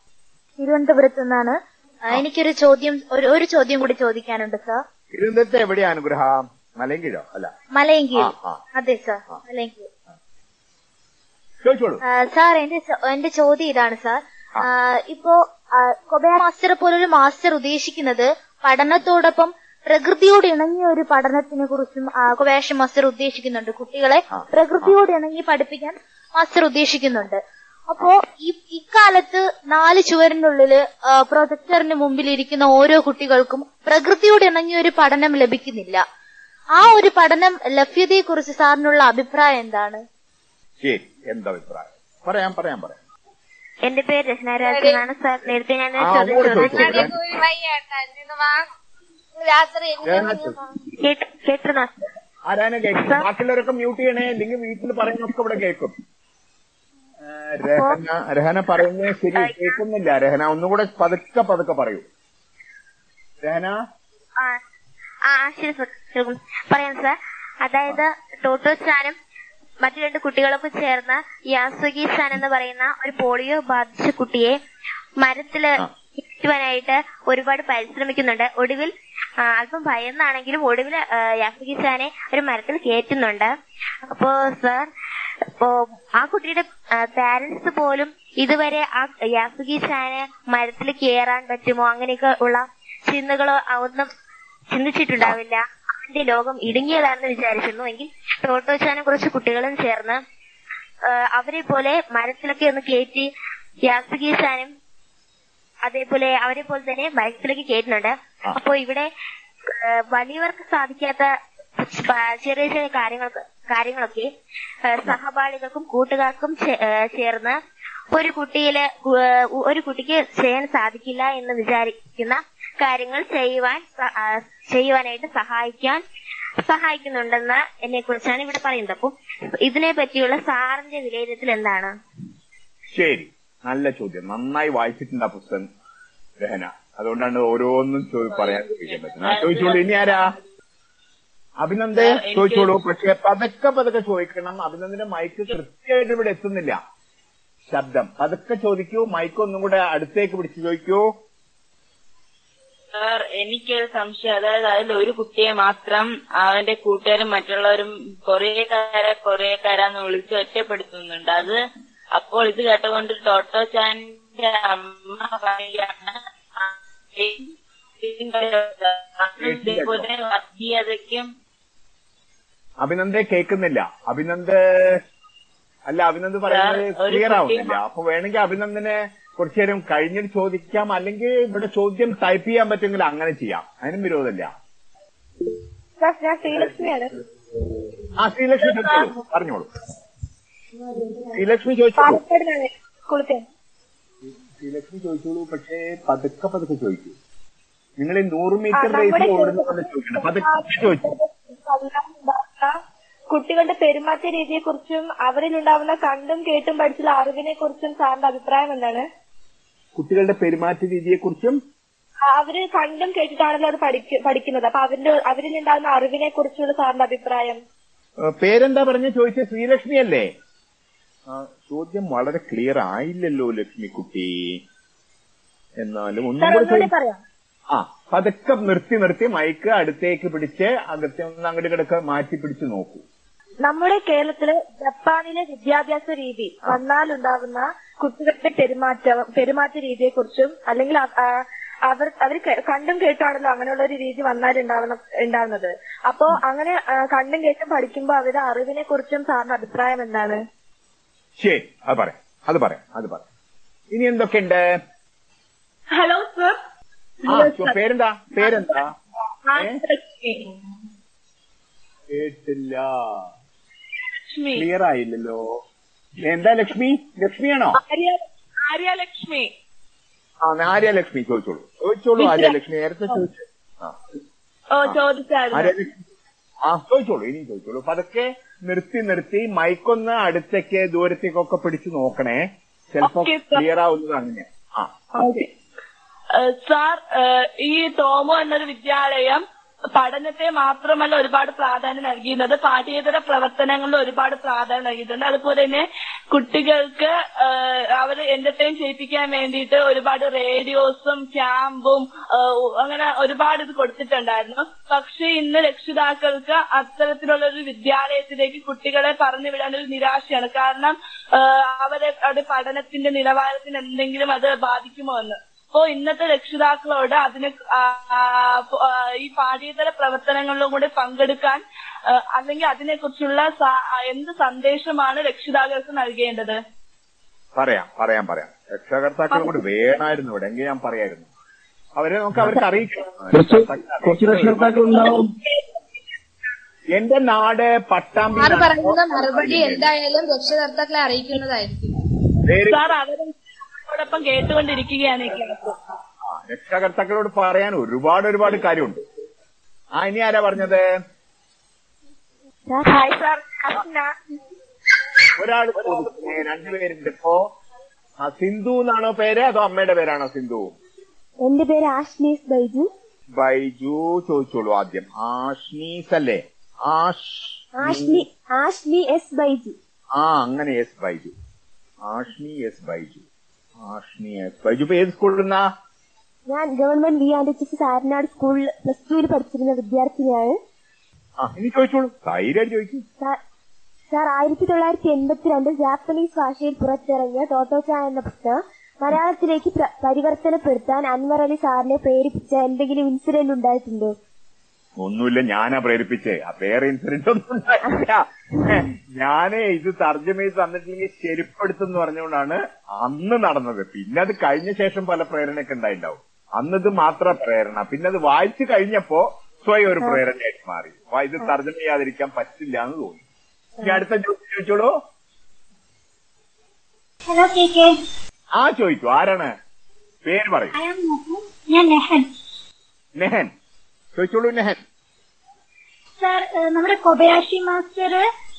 തിരുവനന്തപുരത്ത് നിന്നാണ്. എനിക്കൊരു ചോദ്യം ഒരു ഒരു ചോദ്യം കൂടി ചോദിക്കാനുണ്ട് സാർ. തിരുവനന്തപുരത്ത് എവിടെയാണ് അനുഗ്രഹം? മലയങ്കിഴോ അല്ല. മലയങ്കീഴ്. അതെ സാർ. മലയങ്കീഴ്. ചോദിച്ചോളൂ. സാർ എന്റെ എന്റെ ചോദ്യം ഇതാണ് സാർ. ഇപ്പോ കൊബേ മാസ്റ്റർ പോലൊരു മാസ്റ്റർ ഉദ്ദേശിക്കുന്നത് പഠനത്തോടൊപ്പം പ്രകൃതിയോട് ഇണങ്ങിയ ഒരു പഠനത്തിനെ കുറിച്ചും കൊബേഷൻ മാസ്റ്റർ ഉദ്ദേശിക്കുന്നുണ്ട്. കുട്ടികളെ പ്രകൃതിയോട് ഇണങ്ങി പഠിപ്പിക്കാൻ മാസ്റ്റർ ഉദ്ദേശിക്കുന്നുണ്ട്. അപ്പോ ഈ ഇക്കാലത്ത് നാല് ചുവരിനുള്ളിൽ പ്രൊജക്ടറിന് മുമ്പിൽ ഇരിക്കുന്ന ഓരോ കുട്ടികൾക്കും പ്രകൃതിയോട് ഇണങ്ങിയ ഒരു പഠനം ലഭിക്കുന്നില്ല. ആ ഒരു പഠനം ലഭ്യതയെ കുറിച്ച് സാറിനുള്ള അഭിപ്രായം എന്താണ്? ശരി എന്താ അഭിപ്രായം. പറയാം പറയാം പറയാം. എന്റെ പേര് എന്നാണ് സാർ. നേരത്തെ ഞാൻ ആരാണ് ബാക്കിയുള്ളവരൊക്കെ മ്യൂട്ട് ചെയ്യണേ അല്ലെങ്കിൽ വീട്ടിൽ പറയുന്നൊക്കെ ഇവിടെ കേൾക്കും. രഹന രഹന പറയുന്നത് ശരി കേൾക്കുന്നില്ല. രഹന ഒന്നുകൂടെ പതുക്കെ പതുക്കെ പറയൂ. രഹന? ആ ശരി സാർ. പറയാം സാർ. അതായത് ടോട്ടോ ചാനും മറ്റു രണ്ട് കുട്ടികളൊപ്പം ചേർന്ന് യാസുഗി സാൻ എന്ന് പറയുന്ന ഒരു പോളിയോ ബാധിച്ച കുട്ടിയെ മരത്തിൽ കിട്ടുവാനായിട്ട് ഒരുപാട് പരിശ്രമിക്കുന്നുണ്ട്. ഒടുവിൽ അല്പം ഭയന്നാണെങ്കിലും ഒടുവിൽ യാസുഗി സാനെ ഒരു മരത്തിൽ കയറ്റുന്നുണ്ട്. അപ്പോ സാർ അപ്പോ ആ കുട്ടിയുടെ പാരന്റ്സ് പോലും ഇതുവരെ ആ യാസുഗി സാന് മരത്തിൽ കയറാൻ പറ്റുമോ? അങ്ങനെയൊക്കെ ഉള്ള ചിന്തകളോ ഒന്നും ചിന്തിച്ചിട്ടുണ്ടാവില്ല. അവന്റെ ലോകം ഇടുങ്ങിയതാണെന്ന് വിചാരിച്ചിരുന്നു എങ്കിൽ ടോട്ടോച്ചാനും കുറച്ച് കുട്ടികളും ചേർന്ന് അവരെ പോലെ മരത്തിലൊക്കെ ഒന്ന് കയറ്റി യാസുകീസാനും അതേപോലെ അവരെ പോലെ തന്നെ മരത്തിലേക്ക് കയറ്റുന്നുണ്ട് അപ്പൊ ഇവിടെ വലിയവർക്ക് സാധിക്കാത്ത ചെറിയ ചെറിയ കാര്യങ്ങൾ കാര്യങ്ങളൊക്കെ സഹപാഠികൾക്കും കൂട്ടുകാർക്കും ചേർന്ന് ഒരു കുട്ടിയിൽ ഒരു കുട്ടിക്ക് ചെയ്യാൻ സാധിക്കില്ല എന്ന് വിചാരിക്കുന്ന കാര്യങ്ങൾ ചെയ്യുവാൻ ചെയ്യുവാനായിട്ട് സഹായിക്കാൻ സഹായിക്കുന്നുണ്ടെന്ന് എന്നെ കുറിച്ചാണ് ഇവിടെ പറയുന്നത്. അപ്പം ഇതിനെ പറ്റിയുള്ള സാറിന്റെ വിലയിരുത്തൽ എന്താണ്? ശരി. നല്ല ചോദ്യം. നന്നായി വായിച്ചിട്ടുണ്ട് ആ പുസ്തകം രഹന. അതുകൊണ്ടാണ് ഓരോന്നും പറയാൻ ചോദിക്കാൻ പറ്റുന്നത്. ചോദിച്ചോളൂ. ഇനി ആരാ? അഭിനന്ദേ ചോദിച്ചോളൂ. പക്ഷെ പതുക്കെ പതുക്കെ ചോദിക്കണം. അഭിനന്ദന്റെ മൈക്ക് കൃത്യമായിട്ട് ഇവിടെ എത്തുന്നില്ല. ശബ്ദം. പതുക്കെ ചോദിക്കൂ. മൈക്ക് ഒന്നും കൂടെ അടുത്തേക്ക് പിടിച്ചു ചോദിക്കൂ. സാർ എനിക്കൊരു സംശയം. അതായത് അതിൽ ഒരു കുട്ടിയെ മാത്രം അവന്റെ കൂട്ടുകാരും മറ്റുള്ളവരും കൊറേ കാര കൊറേ കാരാന്ന് വിളിച്ച് ഒറ്റപ്പെടുത്തുന്നുണ്ട്. അത് അപ്പോൾ ഇത് കേട്ടുകൊണ്ട് ടോട്ടോ ചാന്റെ അമ്മ പറയുകയാണ് അഭിനന്ദ ഇതേപോലെ വർഗീയതയ്ക്കും അഭിനന്ദെ കേൾക്കുന്നില്ല. അഭിനന്ദ് അല്ല അഭിനന്ദ് പറയുന്നത് ക്ലിയർ ആവുന്നില്ല. അപ്പൊ വേണമെങ്കിൽ അഭിനന്ദനെ കുറച്ചു നേരം കഴിഞ്ഞിട്ട് ചോദിക്കാം. അല്ലെങ്കിൽ ഇവിടെ ചോദ്യം ടൈപ്പ് ചെയ്യാൻ പറ്റുമെങ്കിൽ അങ്ങനെ ചെയ്യാം. അതിനും വിരോധമില്ല. ശ്രീലക്ഷ്മിയാണ് ആ ശ്രീലക്ഷ്മി ചോദിച്ചോളൂ പറഞ്ഞോളൂ. ശ്രീലക്ഷ്മി ചോദിച്ചോളൂ ശ്രീലക്ഷ്മി ചോദിച്ചോളൂ. പക്ഷേ പതുക്കെ പതുക്കെ ചോദിക്കൂ. നിങ്ങൾ ഈ നൂറ് മീറ്റർ റേസ് ഓടുന്ന പോലെ ചോദിക്കണം. പതുക്കെ ചോദിച്ചു കുട്ടികളുടെ പെരുമാറ്റ രീതിയെ കുറിച്ചും അവരിലുണ്ടാവുന്ന കണ്ടും കേട്ടും പഠിച്ചുള്ള അറിവിനെ കുറിച്ചും സാറിന്റെ അഭിപ്രായം എന്താണ്? കുട്ടികളുടെ പെരുമാറ്റ രീതിയെ കുറിച്ചും അവർ കണ്ടും കേട്ടിട്ടാണല്ലോ അത് പഠിക്ക- പഠിക്കുന്നത്. അപ്പൊ അവരുടെ അവരിൽ ഉണ്ടാകുന്ന അറിവിനെ കുറിച്ചുള്ള സാറിന്റെ അഭിപ്രായം? പേരെന്താ പറഞ്ഞ ചോദിച്ച? ശ്രീലക്ഷ്മി അല്ലേ? ചോദ്യം വളരെ ക്ലിയർ ആയില്ലല്ലോ ലക്ഷ്മി കുട്ടി എന്നാലും ഒന്നും കൂടെ പറയാം. ആ പതുക്കെ നിർത്തി നിർത്തി മയക്ക് അടുത്തേക്ക് പിടിച്ച് അകത്തെ ഒന്ന് അങ്ങോട്ട് കിടക്ക മാറ്റി പിടിച്ച് നോക്കൂ. നമ്മുടെ കേരളത്തിൽ ജപ്പാനിലെ വിദ്യാഭ്യാസ രീതി വന്നാലുണ്ടാകുന്ന കുട്ടികളുടെ പെരുമാറ്റ പെരുമാറ്റ രീതിയെ കുറിച്ചും അല്ലെങ്കിൽ അവർ അവർ കണ്ടും കേട്ടാണല്ലോ അങ്ങനെയുള്ള ഒരു രീതി വന്നാലുണ്ടാവണം ഉണ്ടാവുന്നത്. അപ്പോ അങ്ങനെ കണ്ടും കേട്ടും പഠിക്കുമ്പോ അവരുടെ അറിവിനെ കുറിച്ചും സാറിന്റെ അഭിപ്രായം എന്താണ്? ശരി അത് പറയാം. അത് പറയാം അത് പറയാം. ഇനി എന്തൊക്കെയുണ്ട്? Hello sir. പേരെന്താ? പേരെന്താ? കേട്ടില്ല. ക്ലിയർ ആയില്ലല്ലോ എന്താ ലക്ഷ്മി? ലക്ഷ്മിയാണോ? ആര്യ ആര്യലക്ഷ്മി ആ ആര്യ ലക്ഷ്മി ചോദിച്ചോളൂ. ചോദിച്ചോളൂ ആര്യ ലക്ഷ്മി നേരത്തെ ചോദിച്ചു ആ. ചോദിച്ചോളൂ ഇനി ചോദിച്ചോളൂ. പതുക്കെ നിർത്തി നിർത്തി മൈക്കൊന്ന് അടുത്തേക്ക് ദൂരത്തേക്കൊക്കെ പിടിച്ചു നോക്കണേ. ചിലപ്പോ. ക്ലിയർ ആവുന്നത് അങ്ങനെ. ആ സാർ ഈ ടോമോ എന്നൊരു വിദ്യാലയം പഠനത്തെ മാത്രമല്ല ഒരുപാട് പ്രാധാന്യം നൽകിയിരുന്നത്. പാഠ്യേതര പ്രവർത്തനങ്ങളിൽ ഒരുപാട് പ്രാധാന്യം നൽകിയിട്ടുണ്ട്. അതുപോലെ തന്നെ കുട്ടികൾക്ക് അവർ എന്റർടൈൻ ചെയ്യിപ്പിക്കാൻ വേണ്ടിയിട്ട് ഒരുപാട് റേഡിയോസും ക്യാമ്പും അങ്ങനെ ഒരുപാട് ഇത് കൊടുത്തിട്ടുണ്ടായിരുന്നു. പക്ഷെ ഇന്ന് രക്ഷിതാക്കൾക്ക് അത്തരത്തിലുള്ള ഒരു വിദ്യാലയത്തിലേക്ക് കുട്ടികളെ പറഞ്ഞു വിടാൻ ഒരു നിരാശയാണ്. കാരണം അവരെ അവരുടെ പഠനത്തിന്റെ നിലവാരത്തിന് എന്തെങ്കിലും അത് ബാധിക്കുമോ എന്ന്. അപ്പോ ഇന്നത്തെ രക്ഷിതാക്കളോട് അതിന് ഈ പാഠ്യേതര പ്രവർത്തനങ്ങളിലും കൂടെ പങ്കെടുക്കാൻ അല്ലെങ്കിൽ അതിനെക്കുറിച്ചുള്ള എന്ത് സന്ദേശമാണ് രക്ഷിതാക്കൾക്ക് നൽകേണ്ടത്? പറയാം പറയാം പറയാം. രക്ഷാകർത്താക്കളും കൂടി വേണമായിരുന്നു ഇവിടെ എങ്കിൽ ഞാൻ പറയായിരുന്നു. അവരെ നമുക്ക് അവർക്ക് ഉണ്ടാവും. എന്റെ നാട് പട്ടാമ്പി മറുപടി എന്തായാലും രക്ഷകർത്താക്കളെ അറിയിക്കുന്നതായിരിക്കും. സാർ അവരോടൊപ്പം കേട്ടുകൊണ്ടിരിക്കുകയാണ് രക്ഷാകർത്താക്കളോട് ക്ലാസ് ആ, രക്ഷകർത്താക്കളോട് പറയാൻ ഒരുപാട് ഒരുപാട് കാര്യമുണ്ട്. ആ ഇനി ആരാ പറഞ്ഞത്? Hi sir. അസ്ന ഒരാൾ രണ്ടുപേരുണ്ട് ഇപ്പോ ആ സിന്ധു എന്നാണോ പേര്? അതോ അമ്മയുടെ പേരാണോ സിന്ധു? എന്റെ പേര് ആഷ്നീസ് ബൈജു. ബൈജു ചോദിച്ചോളൂ ആദ്യം. ആഷ്നീസ് അല്ലേ? ആഷ് ആഷ്നി ആഷ്നി എസ് ബൈജു. ആ അങ്ങനെ എസ് ബൈജു. ആഷ്നി എസ് ബൈജു. ഏത് സ്കൂളിൽ ഞാൻ government B and H S Aranad സ്കൂളിൽ പ്ലസ് ടുവിൽ പഠിച്ചിരുന്ന വിദ്യാർത്ഥിനിയാണ്. ഇനി ചോദിച്ചോളൂ. സാർ ആയിരത്തി തൊള്ളായിരത്തി എൺപത്തിരണ്ടിൽ ജാപ്പനീസ് ഭാഷയിൽ പുറത്തിറങ്ങിയ ടോട്ടോച്ച എന്ന പുസ്തകം മലയാളത്തിലേക്ക് പ്ര- പരിവർത്തനപ്പെടുത്താൻ അൻവർ അലി സാറിനെ പ്രേരിപ്പിച്ച എന്തെങ്കിലും ഇൻസിഡന്റ് ഉണ്ടായിട്ടുണ്ടോ? ഒന്നുമില്ല ഞാനാ പ്രേരിപ്പിച്ചേ. ആ വേറെ ഇൻസിഡന്റ് ഒന്നും ഉണ്ടായില്ല ഞാനേ ഇത് തർജമ ചെയ്ത് തന്നിട്ടില്ലെങ്കിൽ ചെരുപ്പെടുത്തെന്ന് പറഞ്ഞുകൊണ്ടാണ് അന്ന് നടന്നത്. പിന്നെ അത് കഴിഞ്ഞ ശേഷം പല പ്രേരണയൊക്കെ ഉണ്ടായിണ്ടാവും. അന്നത് മാത്രം പ്രേരണ. പിന്നെ അത് വായിച്ചു കഴിഞ്ഞപ്പോ സ്വയം ഒരു പ്രേരണയായിട്ട് മാറി. ഇത് തർജമ ചെയ്യാതിരിക്കാൻ പറ്റില്ല എന്ന് തോന്നി. ഇനി അടുത്ത ചോദ്യം ചോദിച്ചോളൂ. ഹലോ ആ ചോദിക്കൂ. ആരാണ്? പേര് പറയൂ. ഞാൻ നെഹൻ. ചോദിച്ചോളൂ നെഹൻ സാർ നമ്മുടെ കൊബയാഷി മാസ്റ്റർ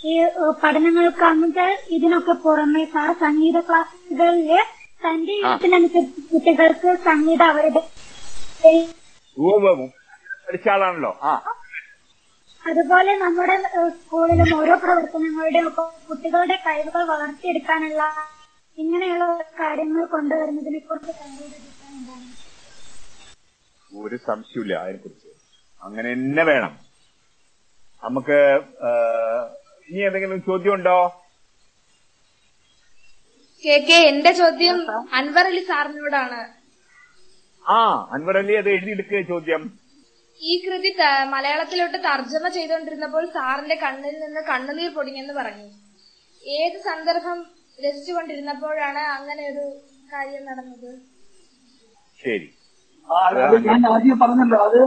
ഈ പഠനങ്ങൾക്ക് അങ്ങനത്തെ ഇതിനൊക്കെ പുറമെ സാർ സംഗീത ക്ലാസ്സുകളിൽ തന്റെ ഇഷ്ടത്തിനനുസരിച്ച് കുട്ടികൾക്ക് സംഗീത അവരുടെ പഠിച്ചാളാണല്ലോ പഠിച്ച അതുപോലെ നമ്മുടെ സ്കൂളിലും ഓരോ പ്രവർത്തനങ്ങളുടെ ഒക്കെ കുട്ടികളുടെ കഴിവുകൾ വളർത്തിയെടുക്കാനുള്ള ഇങ്ങനെയുള്ള കാര്യങ്ങൾ കൊണ്ടുവരുന്നതിനെ കുറിച്ച് ഒരു സംശയമില്ല അതിനെക്കുറിച്ച്. അങ്ങനെ തന്നെ വേണം. നമുക്ക് ഇനി എന്തെങ്കിലും ചോദ്യം ഉണ്ടോ കെ കെ എന്റെ ചോദ്യം അൻവർ അലി സാറിനോടാണ്. ആ അൻവർ അലി അത് എഴുതിയെടുക്കുക ചോദ്യം. ഈ കൃതി മലയാളത്തിലോട്ട് തർജമ ചെയ്തുകൊണ്ടിരുന്നപ്പോൾ സാറിന്റെ കണ്ണിൽ നിന്ന് കണ്ണുനീർ പൊടിഞ്ഞെന്ന് പറഞ്ഞു. ഏത് സന്ദർഭം രസിച്ചുകൊണ്ടിരുന്നപ്പോഴാണ് അങ്ങനെ ഒരു കാര്യം നടന്നത്? ശരി. ഞാൻ ആദ്യം പറഞ്ഞല്ലോ അത്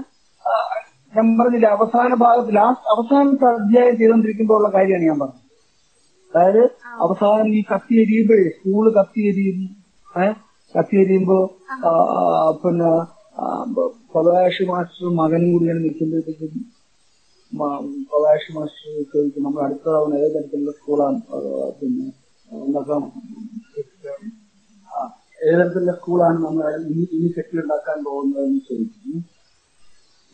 ഞാൻ പറഞ്ഞില്ല അവസാന ഭാഗത്ത് ലാസ്റ്റ് അവസാനത്തെ അധ്യായം ചെയ്തുകൊണ്ടിരിക്കുമ്പോഴുള്ള കാര്യമാണ് ഞാൻ പറഞ്ഞത്. അതായത് അവസാനം ഈ കത്തി എരിയുമ്പോഴേ സ്കൂൾ കത്തി എരിയും ഏഹ് കത്തി എരിയുമ്പോ പിന്നെ പ്രകാശ് മാസ്റ്റർ മകനും കൂടിയാണ് നിൽക്കുമ്പോഴത്തേക്കും പ്രകാശ് മാസ്റ്റർ ചോദിക്കും നമ്മൾ അടുത്ത തവണ ഏത് തരത്തിലുള്ള സ്കൂളാണ്? പിന്നെ ആ, ഏത് തരത്തിലുള്ള സ്കൂളാണ് നമ്മൾ ഇനി ഇനി കെട്ടിയുണ്ടാക്കാൻ പോകുന്നതെന്ന് ചോദിക്കും.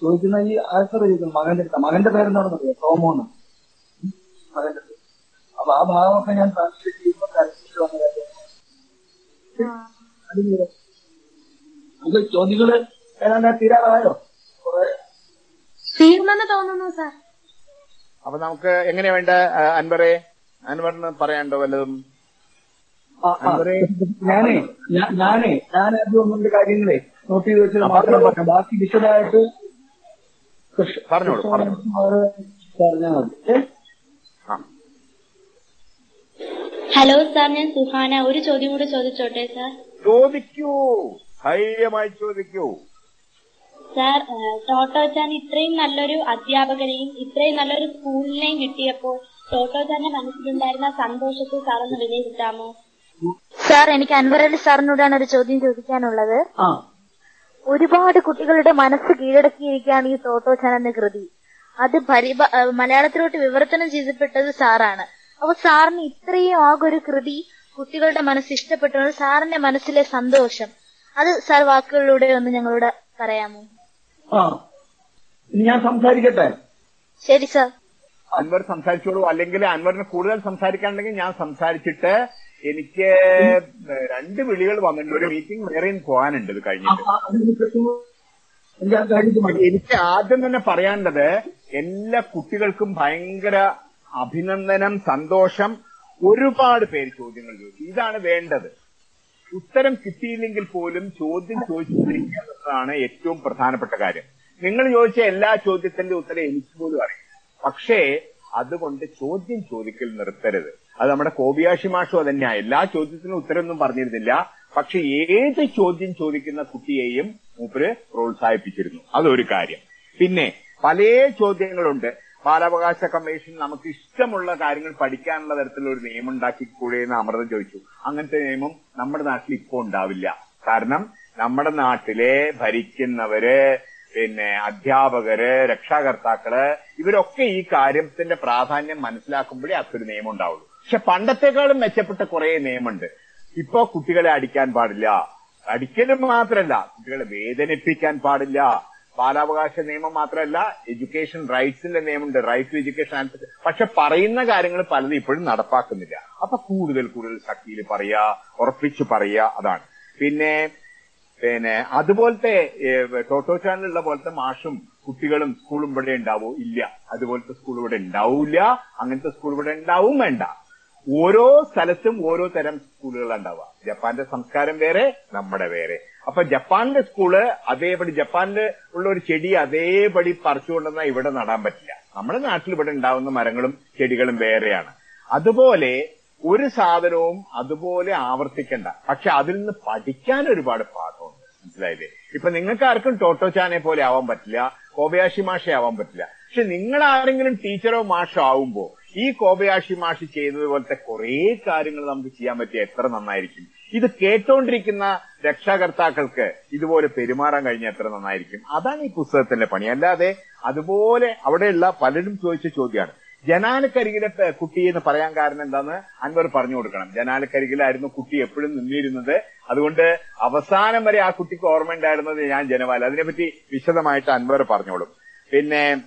ചോദിക്കുന്ന ഈ ആൻസർ ചോദിക്കുന്നു മകന്റെ അടുത്ത മകന്റെ പേരെന്താണെന്ന് അറിയാം? ടോമോന്ന് മകന്റെ പേര്. അപ്പൊ ആ ഭാഗമൊക്കെ ഞാൻ ട്രാൻസ്ലേറ്റ് ചെയ്യുമ്പോൾ കരച്ചിട്ട് വന്ന കാര്യം. അതിന് നമുക്ക് ചോദ്യങ്ങൾ ഏതാണ്ട് തീരാറായോ? കുറെ. തീർന്നെന്ന് തോന്നുന്നു സാർ. അപ്പൊ നമുക്ക് എങ്ങനെയാ വേണ്ട അൻവറെ? അൻവറിന് പറയാണ്ടോ വല്ലതും. ഞാനേ ഞാനേ ഞാൻ അത് ഒന്നിന്റെ കാര്യങ്ങളെ നോട്ട് ചെയ്ത് വെച്ചത് മാത്രം പറയാം. ബാക്കി വിശദമായിട്ട് പറഞ്ഞോളൂ, ഹലോ സാർ ഞാൻ സുഹാന. ഒരു ചോദ്യം കൂടെ ചോദിച്ചോട്ടെ സാർ? ചോദിക്കൂ. ധൈര്യമായി ചോദിക്കൂ. സാർ ടോട്ടോ ടോട്ടോച്ചാൻ ഇത്രയും നല്ലൊരു അധ്യാപകനെയും ഇത്രയും നല്ലൊരു സ്കൂളിനെയും കിട്ടിയപ്പോൾ ടോട്ടോച്ചാന്റെ മനസ്സിലുണ്ടായിരുന്ന സന്തോഷത്തെ സാർ ഒന്ന് വിലയിരുത്താമോ? സാർ എനിക്ക് അൻവരലി സാറിനോടാണ് ഒരു ചോദ്യം ചോദിക്കാനുള്ളത്. ആ. ഒരുപാട് കുട്ടികളുടെ മനസ്സ് കീഴടക്കിയിരിക്കുകയാണ് ഈ തോട്ടോച്ചാൻ എന്ന കൃതി. അത് പരിഭ മലയാളത്തിലോട്ട് വിവർത്തനം ചെയ്തപ്പെട്ടത് സാറാണ്. അപ്പൊ സാറിന് ഇത്രയും ആകൊരു കൃതി കുട്ടികളുടെ മനസ്സ് ഇഷ്ടപ്പെട്ടത് സാറിന്റെ മനസ്സിലെ സന്തോഷം. അത് സാർ വാക്കുകളിലൂടെ ഒന്ന് ഞങ്ങളോട് പറയാമോ? ആ. ഞാൻ സംസാരിക്കട്ടെ? ശരി സാർ. അൻവർ സംസാരിച്ചോളൂ. അല്ലെങ്കിൽ അൻവറിന് കൂടുതൽ സംസാരിക്കാനുണ്ടെങ്കിൽ ഞാൻ സംസാരിച്ചിട്ട് എനിക്ക് രണ്ട് വിളികൾ വന്നിട്ടുണ്ട്. ഒരു മീറ്റിംഗ് വേറെ പോകാനുണ്ട് ഇത് കഴിഞ്ഞിട്ട്. എനിക്ക് ആദ്യം തന്നെ പറയാനുള്ളത് എല്ലാ കുട്ടികൾക്കും ഭയങ്കര അഭിനന്ദനം സന്തോഷം ഒരുപാട് പേര് ചോദ്യങ്ങൾ ചോദിച്ചു. ഇതാണ് വേണ്ടത്. ഉത്തരം കിട്ടിയില്ലെങ്കിൽ പോലും ചോദ്യം ചോദിച്ചുകൊണ്ടിരിക്കുക എന്നതാണ് ഏറ്റവും പ്രധാനപ്പെട്ട കാര്യം. നിങ്ങൾ ചോദിച്ച എല്ലാ ചോദ്യത്തിന്റെ ഉത്തരം എനിക്ക് പോലും അറിയാം പക്ഷേ അതുകൊണ്ട് ചോദ്യം ചോദിക്കൽ നിർത്തരുത്. അത് നമ്മുടെ കോബിയാഷി മാഷോ തന്നെയാ എല്ലാ ചോദ്യത്തിനും ഉത്തരമൊന്നും പറഞ്ഞിരുന്നില്ല. പക്ഷെ ഏത് ചോദ്യം ചോദിക്കുന്ന കുട്ടിയെയും മൂപ്പര് പ്രോത്സാഹിപ്പിച്ചിരുന്നു. അതൊരു കാര്യം. പിന്നെ പല ചോദ്യങ്ങളുണ്ട്. ബാലാവകാശ കമ്മീഷൻ നമുക്ക് ഇഷ്ടമുള്ള കാര്യങ്ങൾ പഠിക്കാനുള്ള തരത്തിലുള്ള ഒരു നിയമം ഉണ്ടാക്കിക്കൂടെ എന്ന് അമൃതം ചോദിച്ചു. അങ്ങനത്തെ നിയമം നമ്മുടെ നാട്ടിൽ ഇപ്പോൾ ഉണ്ടാവില്ല. കാരണം നമ്മുടെ നാട്ടിലെ ഭരിക്കുന്നവര് പിന്നെ അധ്യാപകര് രക്ഷാകർത്താക്കൾ ഇവരൊക്കെ ഈ കാര്യത്തിന്റെ പ്രാധാന്യം മനസ്സിലാക്കുമ്പോഴേ അതൊരു നിയമം ഉണ്ടാവുള്ളൂ. പക്ഷെ പണ്ടത്തെക്കാളും മെച്ചപ്പെട്ട കുറെ നിയമമുണ്ട്. ഇപ്പൊ കുട്ടികളെ അടിക്കാൻ പാടില്ല. അടിക്കലും മാത്രമല്ല കുട്ടികളെ വേദനിപ്പിക്കാൻ പാടില്ല. ബാലാവകാശ നിയമം മാത്രമല്ല എഡ്യൂക്കേഷൻ റൈറ്റ്സിന്റെ നിയമമുണ്ട് റൈറ്റ് ടു എഡ്യൂക്കേഷൻ പക്ഷെ പറയുന്ന കാര്യങ്ങൾ പലതും ഇപ്പോഴും നടപ്പാക്കുന്നില്ല. അപ്പൊ കൂടുതൽ കൂടുതൽ ശക്തിയിൽ പറയുക ഉറപ്പിച്ചു പറയുക അതാണ്. പിന്നെ പിന്നെ അതുപോലത്തെ ടോട്ടോ ചാനലുള്ള പോലത്തെ മാഷും കുട്ടികളും സ്കൂളും ഇവിടെ ഉണ്ടാവോ? ഇല്ല. അതുപോലത്തെ സ്കൂൾ ഇവിടെ ഉണ്ടാവില്ല. അങ്ങനത്തെ സ്കൂൾ ഇവിടെ ഉണ്ടാവും വേണ്ട. ഓരോ സ്ഥലത്തും ഓരോ തരം സ്കൂളുകൾ ഉണ്ടാവുക. ജപ്പാന്റെ സംസ്കാരം വേറെ നമ്മുടെ വേറെ. അപ്പൊ ജപ്പാന്റെ സ്കൂൾ അതേപടി ജപ്പാനിൽ ഉള്ള ഒരു ചെടി അതേപടി പറിച്ചുകൊണ്ടുവന്നാൽ ഇവിടെ നടാൻ പറ്റില്ല. നമ്മുടെ നാട്ടിൽ ഇവിടെ ഉണ്ടാവുന്ന മരങ്ങളും ചെടികളും വേറെയാണ്. അതുപോലെ ഒരു സാധനവും അതുപോലെ ആവർത്തിക്കണ്ട. പക്ഷെ അതിൽ നിന്ന് പഠിക്കാൻ ഒരുപാട് പാഠമുണ്ട്. മനസ്സിലായില്ലേ? ഇപ്പൊ നിങ്ങൾക്ക് ആർക്കും ടോട്ടോ ചാനെ പോലെ ആവാൻ പറ്റില്ല കോബയാഷി മാഷെ ആവാൻ പറ്റില്ല. പക്ഷെ നിങ്ങൾ ആരെങ്കിലും ടീച്ചറോ മാഷോ ആവുമ്പോ ഈ കോബയാഷി മാഷി ചെയ്യുന്നത് പോലത്തെ കുറെ കാര്യങ്ങൾ നമുക്ക് ചെയ്യാൻ പറ്റിയ എത്ര നന്നായിരിക്കും. ഇത് കേട്ടോണ്ടിരിക്കുന്ന രക്ഷാകർത്താക്കൾക്ക് ഇതുപോലെ പെരുമാറാൻ കഴിഞ്ഞ എത്ര നന്നായിരിക്കും. അതാണ് ഈ പുസ്തകത്തിന്റെ പണി. അല്ലാതെ അതുപോലെ അവിടെയുള്ള പലരും ചോദിച്ച ചോദ്യമാണ്. ജനാലക്കരികിലെ കുട്ടി എന്ന് പറയാൻ കാരണം എന്താന്ന് അൻവർ പറഞ്ഞു കൊടുക്കണം. ജനാലക്കരികിലായിരുന്നു കുട്ടി എപ്പോഴും നിന്നിരുന്നത്. അതുകൊണ്ട് അവസാനം വരെ ആ കുട്ടിക്ക് ഓർമ്മ ഉണ്ടായിരുന്നത് ഞാൻ ജനവാല. അതിനെപ്പറ്റി വിശദമായിട്ട് അൻവർ പറഞ്ഞോളും. പിന്നെ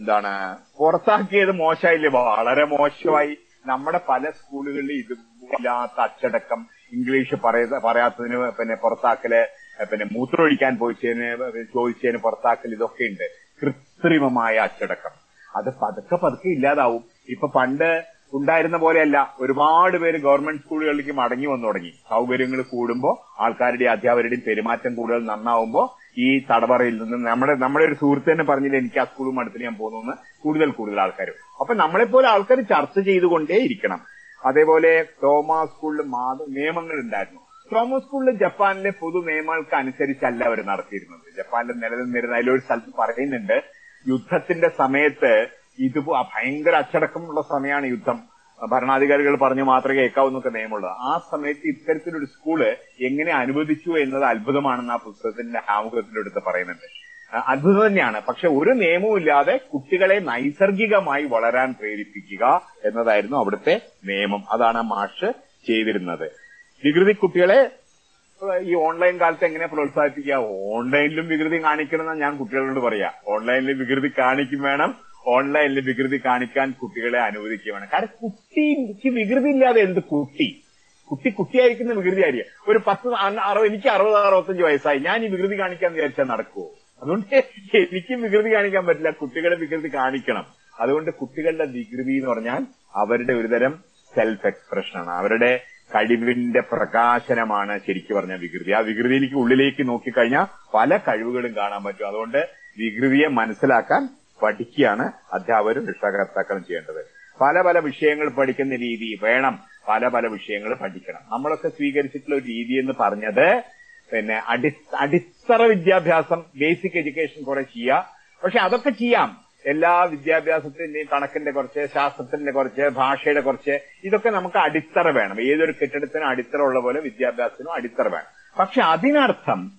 എന്താണ് പുറത്താക്കിയത് മോശമായില്ലേ? വളരെ മോശമായി. നമ്മുടെ പല സ്കൂളുകളിൽ ഇതുപോലാത്ത അച്ചടക്കം ഇംഗ്ലീഷ് പറയ പറയാത്തതിന് പിന്നെ പുറത്താക്കൽ പിന്നെ മൂത്രമൊഴിക്കാൻ പോയിച്ചതിന് ചോദിച്ചതിന് പുറത്താക്കൽ ഇതൊക്കെ ഉണ്ട്. കൃത്രിമമായ അച്ചടക്കം. അത് പതുക്കെ പതുക്കെ ഇല്ലാതാവും. ഇപ്പൊ പണ്ട് ഉണ്ടായിരുന്ന പോലെയല്ല. ഒരുപാട് പേര് ഗവൺമെന്റ് സ്കൂളുകളിലേക്ക് മടങ്ങി വന്നു തുടങ്ങി. സൗകര്യങ്ങൾ കൂടുമ്പോ ആൾക്കാരുടെയും അധ്യാപകരുടെയും പെരുമാറ്റം കൂടുതൽ നന്നാവുമ്പോ ഈ തടവറയിൽ നിന്ന് നമ്മുടെ നമ്മുടെ ഒരു സുഹൃത്ത് തന്നെ പറഞ്ഞില്ല എനിക്ക് ആ സ്കൂളും അടുത്ത് ഞാൻ പോകുന്നു കൂടുതൽ കൂടുതൽ ആൾക്കാർ അപ്പൊ നമ്മളെപ്പോലെ ആൾക്കാർ ചർച്ച ചെയ്തുകൊണ്ടേ ഇരിക്കണം. അതേപോലെ ട്രോമാ സ്കൂളിൽ നിയമങ്ങൾ ഉണ്ടായിരുന്നു ട്രോമോ സ്കൂളിൽ ജപ്പാനിലെ പൊതു നിയമങ്ങൾക്ക് അനുസരിച്ചല്ല അവർ നടത്തിയിരുന്നത്. ജപ്പാനിലെ നിലനിന്നിരുന്ന അതിലൊരു സ്ഥലത്ത് പറയുന്നുണ്ട് യുദ്ധത്തിന്റെ സമയത്ത് ഇത് ഭയങ്കര അച്ചടക്കമുള്ള സമയമാണ് യുദ്ധം. ഭരണാധികാരികൾ പറഞ്ഞു മാത്രമേ കേൾക്കാവുന്നൊക്കെ നിയമമുള്ളത് ആ സമയത്ത് ഇത്തരത്തിലൊരു സ്കൂൾ എങ്ങനെ അനുവദിച്ചു എന്നത് അത്ഭുതമാണെന്ന് ആ പുസ്തകത്തിന്റെ ആമുഖത്തിലെടുത്ത് പറയുന്നുണ്ട്. അത്ഭുതം തന്നെയാണ്. പക്ഷെ ഒരു നിയമവും ഇല്ലാതെ കുട്ടികളെ നൈസർഗികമായി വളരാൻ പ്രേരിപ്പിക്കുക എന്നതായിരുന്നു അവിടുത്തെ നിയമം. അതാണ് മാഷ് ചെയ്തിരുന്നത്. വികൃതി കുട്ടികളെ ഈ ഓൺലൈൻ കാലത്ത് എങ്ങനെ പ്രോത്സാഹിപ്പിക്കുക? ഓൺലൈനിലും വികൃതി കാണിക്കണമെന്ന് ഞാൻ കുട്ടികളോട് പറയാ. ഓൺലൈനിൽ വികൃതി കാണിക്കും വേണം. ഓൺലൈനിൽ വികൃതി കാണിക്കാൻ കുട്ടികളെ അനുവദിക്കുകയാണ്. കാരണം കുട്ടിക്ക് വികൃതി ഇല്ലാതെ എന്ത് കുട്ടി? കുട്ടി കുട്ടിയായിരിക്കുന്ന വികൃതി ആയിരിക്കും ഒരു പത്ത് അറുപത് എനിക്ക് അറുപത് അറുപത്തഞ്ച് വയസ്സായി. ഞാൻ ഈ വികൃതി കാണിക്കാൻ വിചാരിച്ചാൽ നടക്കുമോ അതുകൊണ്ട് എനിക്ക് വികൃതി കാണിക്കാൻ പറ്റില്ല. കുട്ടികളെ വികൃതി കാണിക്കണം. അതുകൊണ്ട് കുട്ടികളുടെ വികൃതി എന്ന് പറഞ്ഞാൽ അവരുടെ ഒരുതരം സെൽഫ് എക്സ്പ്രഷനാണ് അവരുടെ കഴിവിന്റെ പ്രകാശനമാണ് ശരിക്കും പറഞ്ഞ വികൃതി. ആ വികൃതിയിലേക്ക് ഉള്ളിലേക്ക് നോക്കിക്കഴിഞ്ഞാൽ പല കഴിവുകളും കാണാൻ പറ്റും. അതുകൊണ്ട് വികൃതിയെ മനസ്സിലാക്കാൻ പഠിക്കുകയാണ് അധ്യാപകരും രക്ഷാകർത്താക്കളും ചെയ്യേണ്ടത്. പല പല വിഷയങ്ങൾ പഠിക്കുന്ന രീതി വേണം. പല പല വിഷയങ്ങൾ പഠിക്കണം. നമ്മളൊക്കെ സ്വീകരിച്ചിട്ടുള്ള ഒരു രീതി എന്ന് പറഞ്ഞത് പിന്നെ അടി അടിത്തറ വിദ്യാഭ്യാസം ബേസിക് എഡ്യൂക്കേഷൻ കുറെ ചെയ്യാം. പക്ഷെ അതൊക്കെ ചെയ്യാം. എല്ലാ വിദ്യാഭ്യാസത്തിന്റെയും കണക്കിന്റെ കുറച്ച് ശാസ്ത്രത്തിന്റെ കുറച്ച് ഭാഷയുടെ കുറച്ച് ഇതൊക്കെ നമുക്ക് അടിത്തറ വേണം. ഏതൊരു കെട്ടിടത്തിനും അടിത്തറ ഉള്ള പോലെ വിദ്യാഭ്യാസത്തിനും അടിത്തറ വേണം. പക്ഷെ അതിനർത്ഥം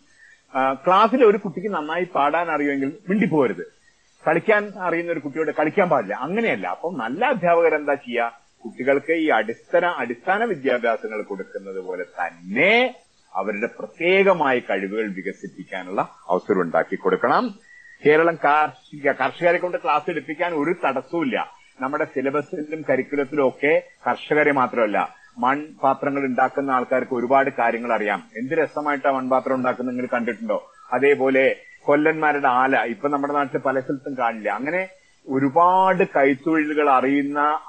ക്ലാസ്സിലെ ഒരു കുട്ടിക്ക് നന്നായി പാടാൻ അറിയുമെങ്കിൽ മിണ്ടിപ്പോരുത്. കളിക്കാൻ അറിയുന്ന ഒരു കുട്ടിയോട് കളിക്കാൻ പാടില്ല. അങ്ങനെയല്ല. അപ്പം നല്ല അധ്യാപകർ എന്താ ചെയ്യുക? കുട്ടികൾക്ക് ഈ അടിസ്ഥാന അടിസ്ഥാന വിദ്യാഭ്യാസങ്ങൾ കൊടുക്കുന്നത് പോലെ തന്നെ അവരുടെ പ്രത്യേകമായ കഴിവുകൾ വികസിപ്പിക്കാനുള്ള അവസരം ഉണ്ടാക്കി കൊടുക്കണം. കേരളം കാർഷിക കർഷകരെ കൊണ്ട് ക്ലാസ് എടുപ്പിക്കാൻ ഒരു തടസ്സവുമില്ല. നമ്മുടെ സിലബസിലും കരിക്കുലത്തിലും ഒക്കെ കർഷകരെ മാത്രമല്ല. മൺപാത്രങ്ങൾ ഉണ്ടാക്കുന്ന ആൾക്കാർക്ക് ഒരുപാട് കാര്യങ്ങൾ അറിയാം. എന്ത് രസമായിട്ടാണ് മൺപാത്രം ഉണ്ടാക്കുന്നത് നിങ്ങൾ കണ്ടിട്ടുണ്ടോ? അതേപോലെ കൊല്ലന്മാരുടെ ആല. ഇപ്പൊ നമ്മുടെ നാട്ടിൽ പല സ്ഥലത്തും കാണില്ല. അങ്ങനെ ഒരുപാട് കൈത്തൊഴിലുകൾ അറിയുന്ന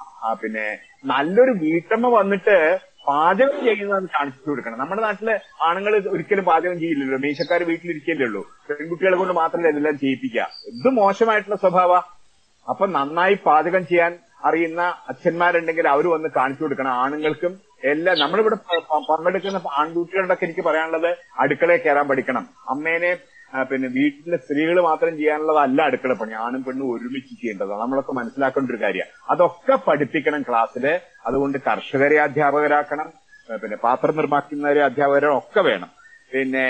പിന്നെ നല്ലൊരു വീട്ടമ്മ വന്നിട്ട് പാചകം ചെയ്യുന്നത് കാണിച്ചു കൊടുക്കണം. നമ്മുടെ നാട്ടിൽ ആണുങ്ങൾ ഒരിക്കലും പാചകം ചെയ്യില്ലല്ലോ. മീശക്കാർ വീട്ടിലിരിക്കല്ലേ ഉള്ളൂ. പെൺകുട്ടികളെ കൊണ്ട് മാത്രമല്ല ഇതെല്ലാം ചെയ്യിപ്പിക്കുക. ഇത് മോശമായിട്ടുള്ള സ്വഭാവ. അപ്പൊ നന്നായി പാചകം ചെയ്യാൻ അറിയുന്ന അച്ഛന്മാരുണ്ടെങ്കിൽ അവർ വന്ന് കാണിച്ചു കൊടുക്കണം ആണുങ്ങൾക്കും. എല്ലാം നമ്മളിവിടെ പങ്കെടുക്കുന്ന ആൺകുട്ടികളുടെ ഒക്കെ എനിക്ക് പറയാനുള്ളത് അടുക്കളയിൽ കയറാൻ പഠിക്കണം. അമ്മേനെ പിന്നെ വീട്ടിലെ സ്ത്രീകൾ മാത്രം ചെയ്യാനുള്ളതല്ല അടുക്കള പണി. ആണും പെണ്ണും ഒരുമിച്ച് ചെയ്യേണ്ടതാണ്. നമ്മളൊക്കെ മനസ്സിലാക്കേണ്ട ഒരു കാര്യം. അതൊക്കെ പഠിപ്പിക്കണം ക്ലാസ്സിൽ. അതുകൊണ്ട് കർഷകരെ അധ്യാപകരാക്കണം. പിന്നെ പാത്രം നിർമ്മാക്കുന്നവരെ അധ്യാപകരെ ഒക്കെ വേണം. പിന്നെ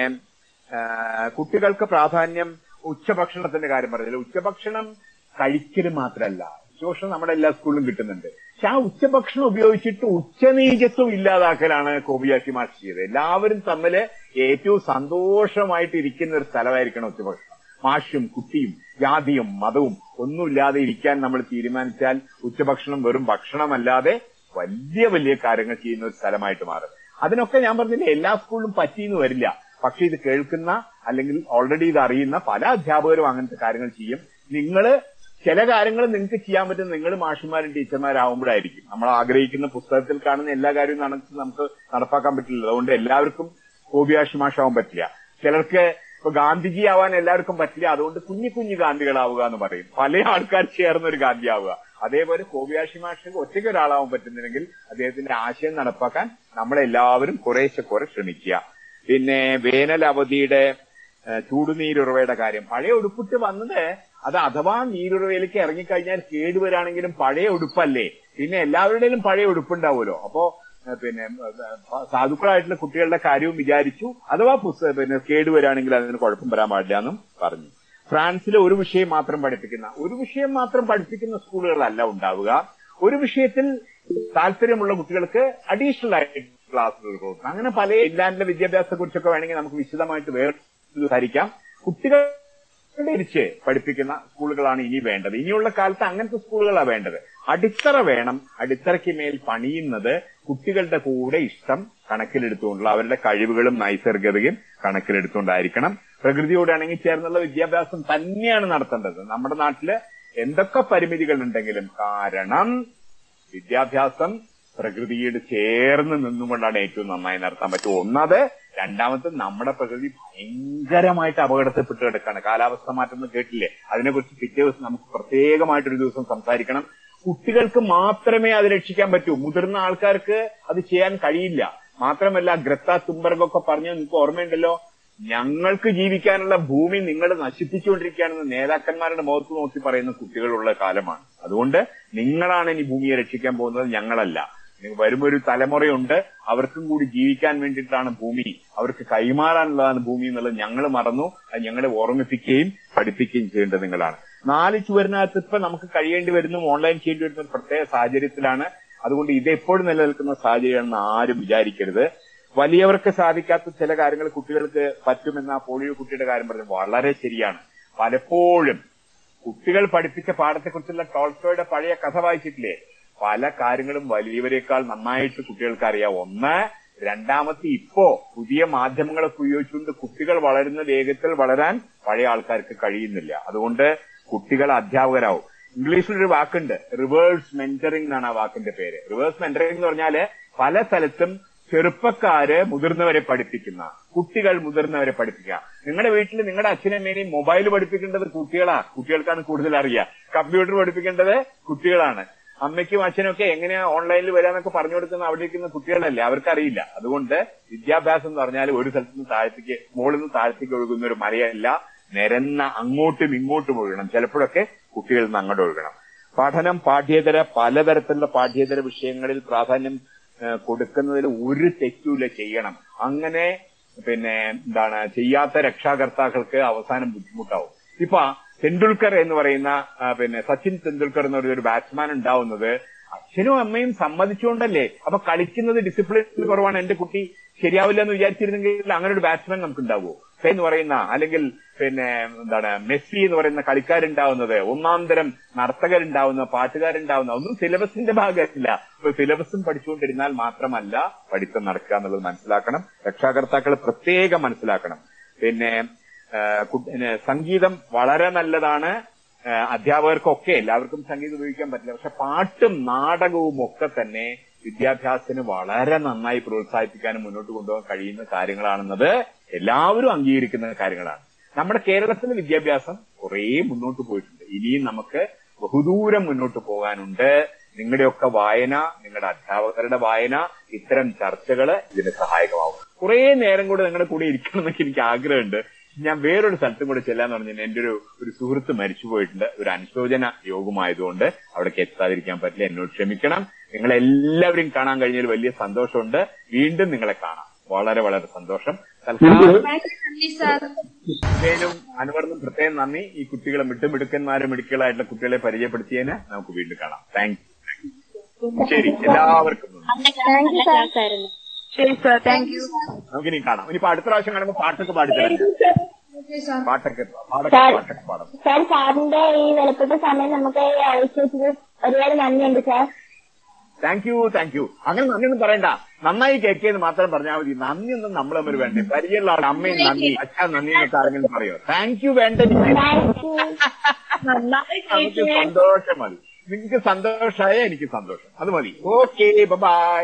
കുട്ടികൾക്ക് പ്രാധാന്യം ഉച്ചഭക്ഷണത്തിന്റെ കാര്യം പറഞ്ഞില്ല? ഉച്ചഭക്ഷണം കഴിക്കൽ മാത്രമല്ല ഉച്ചഭക്ഷണം നമ്മുടെ എല്ലാ സ്കൂളിലും കിട്ടുന്നുണ്ട്. പക്ഷെ ആ ഉച്ചഭക്ഷണം ഉപയോഗിച്ചിട്ട് ഉച്ചനീചത്വം ഇല്ലാതാക്കലാണ് കോബിയാക്കി മാഷ് ചെയ്തത് എല്ലാവരും തമ്മിൽ ഏറ്റവും സന്തോഷമായിട്ട് ഇരിക്കുന്ന ഒരു സ്ഥലമായിരിക്കണം ഉച്ചഭക്ഷണം. മാഷും കുട്ടിയും ജാതിയും മതവും ഒന്നുമില്ലാതെ ഇരിക്കാൻ നമ്മൾ തീരുമാനിച്ചാൽ ഉച്ചഭക്ഷണം വെറും ഭക്ഷണമല്ലാതെ വലിയ വലിയ കാര്യങ്ങൾ ചെയ്യുന്ന ഒരു സ്ഥലമായിട്ട് മാറും. അതിനൊക്കെ ഞാൻ പറഞ്ഞില്ല എല്ലാ സ്കൂളിലും പറ്റിയെന്ന് വരില്ല. പക്ഷെ ഇത് കേൾക്കുന്ന അല്ലെങ്കിൽ ഓൾറെഡി ഇത് അറിയുന്ന പല അധ്യാപകരും അങ്ങനത്തെ കാര്യങ്ങൾ ചെയ്യും. നിങ്ങൾ ചില കാര്യങ്ങൾ നിങ്ങൾക്ക് ചെയ്യാൻ പറ്റും. നിങ്ങൾ മാഷിമാരും ടീച്ചർമാരാകുമ്പോഴായിരിക്കും നമ്മൾ ആഗ്രഹിക്കുന്ന പുസ്തകത്തിൽ കാണുന്ന എല്ലാ കാര്യവും നടത്തി നമുക്ക് നടപ്പാക്കാൻ പറ്റില്ല അതുകൊണ്ട് എല്ലാവർക്കും കോബിയാഷി മാഷാവാൻ പറ്റില്ല. ചിലർക്ക് ഇപ്പൊ ഗാന്ധിജി ആവാൻ എല്ലാവർക്കും പറ്റില്ല. അതുകൊണ്ട് കുഞ്ഞു കുഞ്ഞു ഗാന്ധികളാവുക എന്ന് പറയും. പല ആൾക്കാർ ചേർന്ന ഒരു ഗാന്ധി ആവുക അതേപോലെ കോവിയാഷി മാഷിന് ഒറ്റയ്ക്ക് ഒരാളാവാൻ പറ്റുന്നില്ലെങ്കിൽ അദ്ദേഹത്തിന്റെ ആശയം നടപ്പാക്കാൻ നമ്മളെല്ലാവരും കുറേശ്ശെ കുറെ ശ്രമിക്കുക. പിന്നെ വേനൽ അവധിയുടെ ചൂടുനീരുറവയുടെ കാര്യം. പഴയ ഉടുപ്പിട്ട് വന്നത് അത് അഥവാ നീരുറവയിലേക്ക് ഇറങ്ങിക്കഴിഞ്ഞാൽ കേടുവരാണെങ്കിലും പഴയ ഉടുപ്പല്ലേ. പിന്നെ എല്ലാവരുടെയും പഴയ ഉടുപ്പുണ്ടാവുമല്ലോ. അപ്പോ പിന്നെ സാധുക്കളായിട്ടുള്ള കുട്ടികളുടെ കാര്യവും വിചാരിച്ചു. അഥവാ പുസ്തക പിന്നെ കേടുവരാണെങ്കിൽ അതിന് കുഴപ്പം വരാൻ പാടില്ല എന്നും പറഞ്ഞു. ഫ്രാൻസിലെ ഒരു വിഷയം മാത്രം പഠിപ്പിക്കുന്ന ഒരു വിഷയം മാത്രം പഠിപ്പിക്കുന്ന സ്കൂളുകളല്ല ഉണ്ടാവുക. ഒരു വിഷയത്തിൽ താല്പര്യമുള്ള കുട്ടികൾക്ക് അഡീഷണൽ ആയിട്ട് ക്ലാസ്സുകൾ കൊടുക്കണം. അങ്ങനെ പല ഇംഗ്ലാൻഡിലെ വിദ്യാഭ്യാസത്തെ കുറിച്ചൊക്കെ വേണമെങ്കിൽ നമുക്ക് വിശദമായിട്ട് വേറെ കുട്ടികൾ തിരിച്ച് പഠിപ്പിക്കുന്ന സ്കൂളുകളാണ് ഇനി വേണ്ടത്. ഇനിയുള്ള കാലത്ത് അങ്ങനത്തെ സ്കൂളുകളാണ് വേണ്ടത്. അടിത്തറ വേണം. അടിത്തറയ്ക്ക് മേൽ പണിയുന്നത് കുട്ടികളുടെ കൂടെ ഇഷ്ടം കണക്കിലെടുത്തുകൊണ്ടുള്ള അവരുടെ കഴിവുകളും നൈസർഗികതയും കണക്കിലെടുത്തുകൊണ്ടായിരിക്കണം. പ്രകൃതിയോടാണെങ്കിൽ ചേർന്നുള്ള വിദ്യാഭ്യാസം തന്നെയാണ് നടത്തേണ്ടത്. നമ്മുടെ നാട്ടിൽ എന്തൊക്കെ പരിമിതികൾ ഉണ്ടെങ്കിലും കാരണം വിദ്യാഭ്യാസം പ്രകൃതിയോട് ചേർന്ന് നിന്നുകൊണ്ടാണ് ഏറ്റവും നന്നായി നടത്താൻ പറ്റും ഒന്നത് രണ്ടാമത്തെ നമ്മുടെ പ്രകൃതി ഭയങ്കരമായിട്ട് അപകടത്തിൽപ്പെട്ട് കിടക്കാണ് കാലാവസ്ഥ മാറ്റം എന്ന് കേട്ടില്ലേ? അതിനെക്കുറിച്ച് പിറ്റേ ദിവസം നമുക്ക് പ്രത്യേകമായിട്ടൊരു ദിവസം സംസാരിക്കണം. കുട്ടികൾക്ക് മാത്രമേ അത് രക്ഷിക്കാൻ പറ്റൂ. മുതിർന്ന ആൾക്കാർക്ക് അത് ചെയ്യാൻ കഴിയില്ല. മാത്രമല്ല ഗ്രത്ത തുമ്പർഗ് പറഞ്ഞ നിങ്ങൾക്ക് ഓർമ്മയുണ്ടല്ലോ? ഞങ്ങൾക്ക് ജീവിക്കാനുള്ള ഭൂമി നിങ്ങൾ നശിപ്പിച്ചുകൊണ്ടിരിക്കുകയാണെന്ന് നേതാക്കന്മാരുടെ മുഖത്ത് നോക്കി പറയുന്ന കുട്ടികളുള്ള കാലമാണ്. അതുകൊണ്ട് നിങ്ങളാണ് ഇനി ഭൂമിയെ രക്ഷിക്കാൻ പോകുന്നത് ഞങ്ങളല്ല. നിങ്ങൾ ഒരു തലമുറയുണ്ട് അവർക്കും കൂടി ജീവിക്കാൻ വേണ്ടിയിട്ടാണ് ഭൂമി. അവർക്ക് കൈമാറാനുള്ളതാണ് ഭൂമി എന്നുള്ളത് ഞങ്ങൾ മറന്നു അത് ഞങ്ങളെ ഓർമ്മിപ്പിക്കുകയും പഠിപ്പിക്കുകയും ചെയ്യേണ്ടത് നിങ്ങളാണ്. നാല് ചുവരിനകത്ത് ഇപ്പൊ നമുക്ക് കഴിയേണ്ടി വരുന്നു ഓൺലൈൻ ചെയ്യേണ്ടി വരുന്ന പ്രത്യേക സാഹചര്യത്തിലാണ്. അതുകൊണ്ട് ഇതെപ്പോഴും നിലനിൽക്കുന്ന സാഹചര്യമാണെന്ന് ആരും വിചാരിക്കരുത്. വലിയവർക്ക് സാധിക്കാത്ത ചില കാര്യങ്ങൾ കുട്ടികൾക്ക് പറ്റുമെന്ന പോളിയോ കുട്ടിയുടെ കാര്യം പറഞ്ഞു വളരെ ശരിയാണ്. പലപ്പോഴും കുട്ടികൾ പഠിപ്പിച്ച പാഠത്തെക്കുറിച്ചുള്ള ടോൾസ്റ്റോയുടെ പഴയ കഥ വായിച്ചിട്ടില്ലേ? പല കാര്യങ്ങളും വലിയവരെക്കാൾ നന്നായിട്ട് കുട്ടികൾക്ക് അറിയാം ഒന്ന് രണ്ടാമത്തെ ഇപ്പോ പുതിയ മാധ്യമങ്ങളൊക്കെ ഉപയോഗിച്ചുകൊണ്ട് കുട്ടികൾ വളരുന്ന വേഗത്തിൽ വളരാൻ പഴയ ആൾക്കാർക്ക് കഴിയുന്നില്ല. അതുകൊണ്ട് കുട്ടികൾ അധ്യാപകരാവും. ഇംഗ്ലീഷിൽ ഒരു വാക്കുണ്ട് റിവേഴ്സ് മെന്ററിംഗ് എന്നാണ് ആ വാക്കിന്റെ പേര്. റിവേഴ്സ് മെന്ററിംഗ് എന്ന് പറഞ്ഞാൽ പല സ്ഥലത്തും ചെറുപ്പക്കാര് മുതിർന്നവരെ പഠിപ്പിക്കുന്ന കുട്ടികൾ മുതിർന്നവരെ പഠിപ്പിക്കുക. നിങ്ങളുടെ വീട്ടിൽ നിങ്ങളുടെ അച്ഛനമ്മേനെയും മൊബൈൽ പഠിപ്പിക്കേണ്ടത് കുട്ടികളാ. കുട്ടികൾക്കാണ് കൂടുതൽ അറിയുക കമ്പ്യൂട്ടർ പഠിപ്പിക്കേണ്ടത് കുട്ടികളാണ്. അമ്മയ്ക്കും അച്ഛനും ഒക്കെ എങ്ങനെയാ ഓൺലൈനിൽ വരാന്നൊക്കെ പറഞ്ഞു കൊടുക്കുന്ന അവിടെ ഇരിക്കുന്ന കുട്ടികളല്ലേ അവർക്കറിയില്ല. അതുകൊണ്ട് വിദ്യാഭ്യാസം എന്ന് പറഞ്ഞാൽ ഒരു സ്ഥലത്ത് നിന്ന് താഴത്തേക്ക് മുകളിൽ നിന്ന് താഴത്തേക്ക് ഒഴുകുന്ന ഒരു മലയല്ല നിരന്ന അങ്ങോട്ടും ഇങ്ങോട്ടും ഒഴുകണം. ചിലപ്പോഴൊക്കെ കുട്ടികളിൽ നിന്ന് അങ്ങോട്ട് ഒഴുകണം. പഠനം പാഠ്യേതര പലതരത്തിലുള്ള പാഠ്യേതര വിഷയങ്ങളിൽ പ്രാധാന്യം കൊടുക്കുന്നതിൽ ഒരു തെറ്റുമില്ല ചെയ്യണം. അങ്ങനെ പിന്നെ എന്താണ് ചെയ്യാത്ത രക്ഷാകർത്താക്കൾക്ക് അവസാനം ബുദ്ധിമുട്ടാവും. ഇപ്പൊ തെണ്ടുൽക്കർ എന്ന് പറയുന്ന പിന്നെ സച്ചിൻ തെണ്ടുൽക്കർ എന്ന് പറയുന്ന ഒരു ബാറ്റ്സ്മാൻ ഉണ്ടാവുന്നത് അച്ഛനും അമ്മയും സമ്മതിച്ചുകൊണ്ടല്ലേ? അപ്പൊ കളിക്കുന്നത് ഡിസിപ്ലിൻ കുറവാണ്. എന്റെ കുട്ടി ശരിയാവില്ല എന്ന് വിചാരിച്ചിരുന്നെങ്കിൽ അങ്ങനെ ഒരു ബാറ്റ്സ്മാൻ നമുക്ക് ഉണ്ടാവുമോ എന്ന് പറയുന്ന അല്ലെങ്കിൽ പിന്നെ എന്താണ് മെസ്സി എന്ന് പറയുന്ന കളിക്കാരുണ്ടാവുന്നത് ഒന്നാം തരം നർത്തകരുണ്ടാവുന്ന പാട്ടുകാരുണ്ടാവുന്ന ഒന്നും സിലബസിന്റെ ഭാഗമല്ല. അപ്പൊ സിലബസും പഠിച്ചുകൊണ്ടിരുന്നാൽ മാത്രമല്ല പഠിത്തം നടക്കുക എന്നുള്ളത് മനസ്സിലാക്കണം. രക്ഷാകർത്താക്കൾ പ്രത്യേകം മനസ്സിലാക്കണം. പിന്നെ സംഗീതം വളരെ നല്ലതാണ്. അധ്യാപകർക്കൊക്കെ എല്ലാവർക്കും സംഗീതം ഉപയോഗിക്കാൻ പറ്റില്ല. പക്ഷെ പാട്ടും നാടകവും ഒക്കെ തന്നെ വിദ്യാഭ്യാസത്തിന് വളരെ നന്നായി പ്രോത്സാഹിപ്പിക്കാനും മുന്നോട്ട് കൊണ്ടുപോകാൻ കഴിയുന്ന കാര്യങ്ങളാണെന്നത് എല്ലാവരും അംഗീകരിക്കുന്ന കാര്യങ്ങളാണ്. നമ്മുടെ കേരളത്തിലെ വിദ്യാഭ്യാസം കുറേ മുന്നോട്ട് പോയിട്ടുണ്ട്. ഇനിയും നമുക്ക് ബഹുദൂരം മുന്നോട്ട് പോകാനുണ്ട്. നിങ്ങളുടെയൊക്കെ വായന നിങ്ങളുടെ അധ്യാപകരുടെ വായന ഇത്തരം ചർച്ചകൾ ഇതിന് സഹായകമാവും കുറേ നേരം കൂടെ നിങ്ങളുടെ കൂടെ ഇരിക്കണം എന്നൊക്കെ എനിക്ക് ആഗ്രഹമുണ്ട്. ഞാൻ വേറൊരു സ്ഥലത്തും കൂടെ ചെല്ലാന്ന് പറഞ്ഞാൽ എന്റെ ഒരു ഒരു സുഹൃത്ത് മരിച്ചു പോയിട്ടുണ്ട്. ഒരു അനുശോചന യോഗമായതുകൊണ്ട് അവിടേക്ക് എത്താതിരിക്കാൻ പറ്റില്ല. എന്നോട് ക്ഷമിക്കണം. നിങ്ങളെ എല്ലാവരും കാണാൻ കഴിഞ്ഞതിൽ വലിയ സന്തോഷമുണ്ട്. വീണ്ടും നിങ്ങളെ കാണാം. വളരെ വളരെ സന്തോഷം. തൽക്കാലം അനുവർന്നും പ്രത്യേകം നന്ദി. ഈ കുട്ടികളെ മിട്ടുമിടുക്കന്മാരും മിടുക്കളായിട്ടുള്ള കുട്ടികളെ പരിചയപ്പെടുത്തിയതിന് നമുക്ക് വീണ്ടും കാണാം. താങ്ക് യു ശരി. എല്ലാവർക്കും ശരി സാർ താങ്ക് യു നമുക്കിനി കാണാം. ഇനിയിപ്പോ അടുത്ത പ്രാവശ്യം കാണുമ്പോൾ പാട്ടൊക്കെ പാടിത്തരാം പാട്ടൊക്കെ. പാട്ടൊക്കെ പാടാം. സാർ സാറിന്റെ ഈ വിലപ്പെട്ട സമയം നമുക്ക് ഒരുപാട് നന്ദിയുണ്ട് sir thank you thank you അങ്ങനെ നന്ദിയൊന്നും പറയണ്ട. നന്നായി കേൾക്കിയെന്ന് മാത്രം പറഞ്ഞാൽ മതി. നന്ദിയൊന്നും നമ്മൾ തമ്മിൽ വേണ്ടേ. പരിചയമുള്ള ആൾ അമ്മയും നന്ദി. അച്ഛൻ നന്ദി എന്നൊക്കെ ആരെങ്കിലും പറയോ? താങ്ക് യു വേണ്ട. നമുക്ക് സന്തോഷം മതി. നിങ്ങൾക്ക് സന്തോഷമായ എനിക്ക് സന്തോഷം. അത് മതി. Okay bye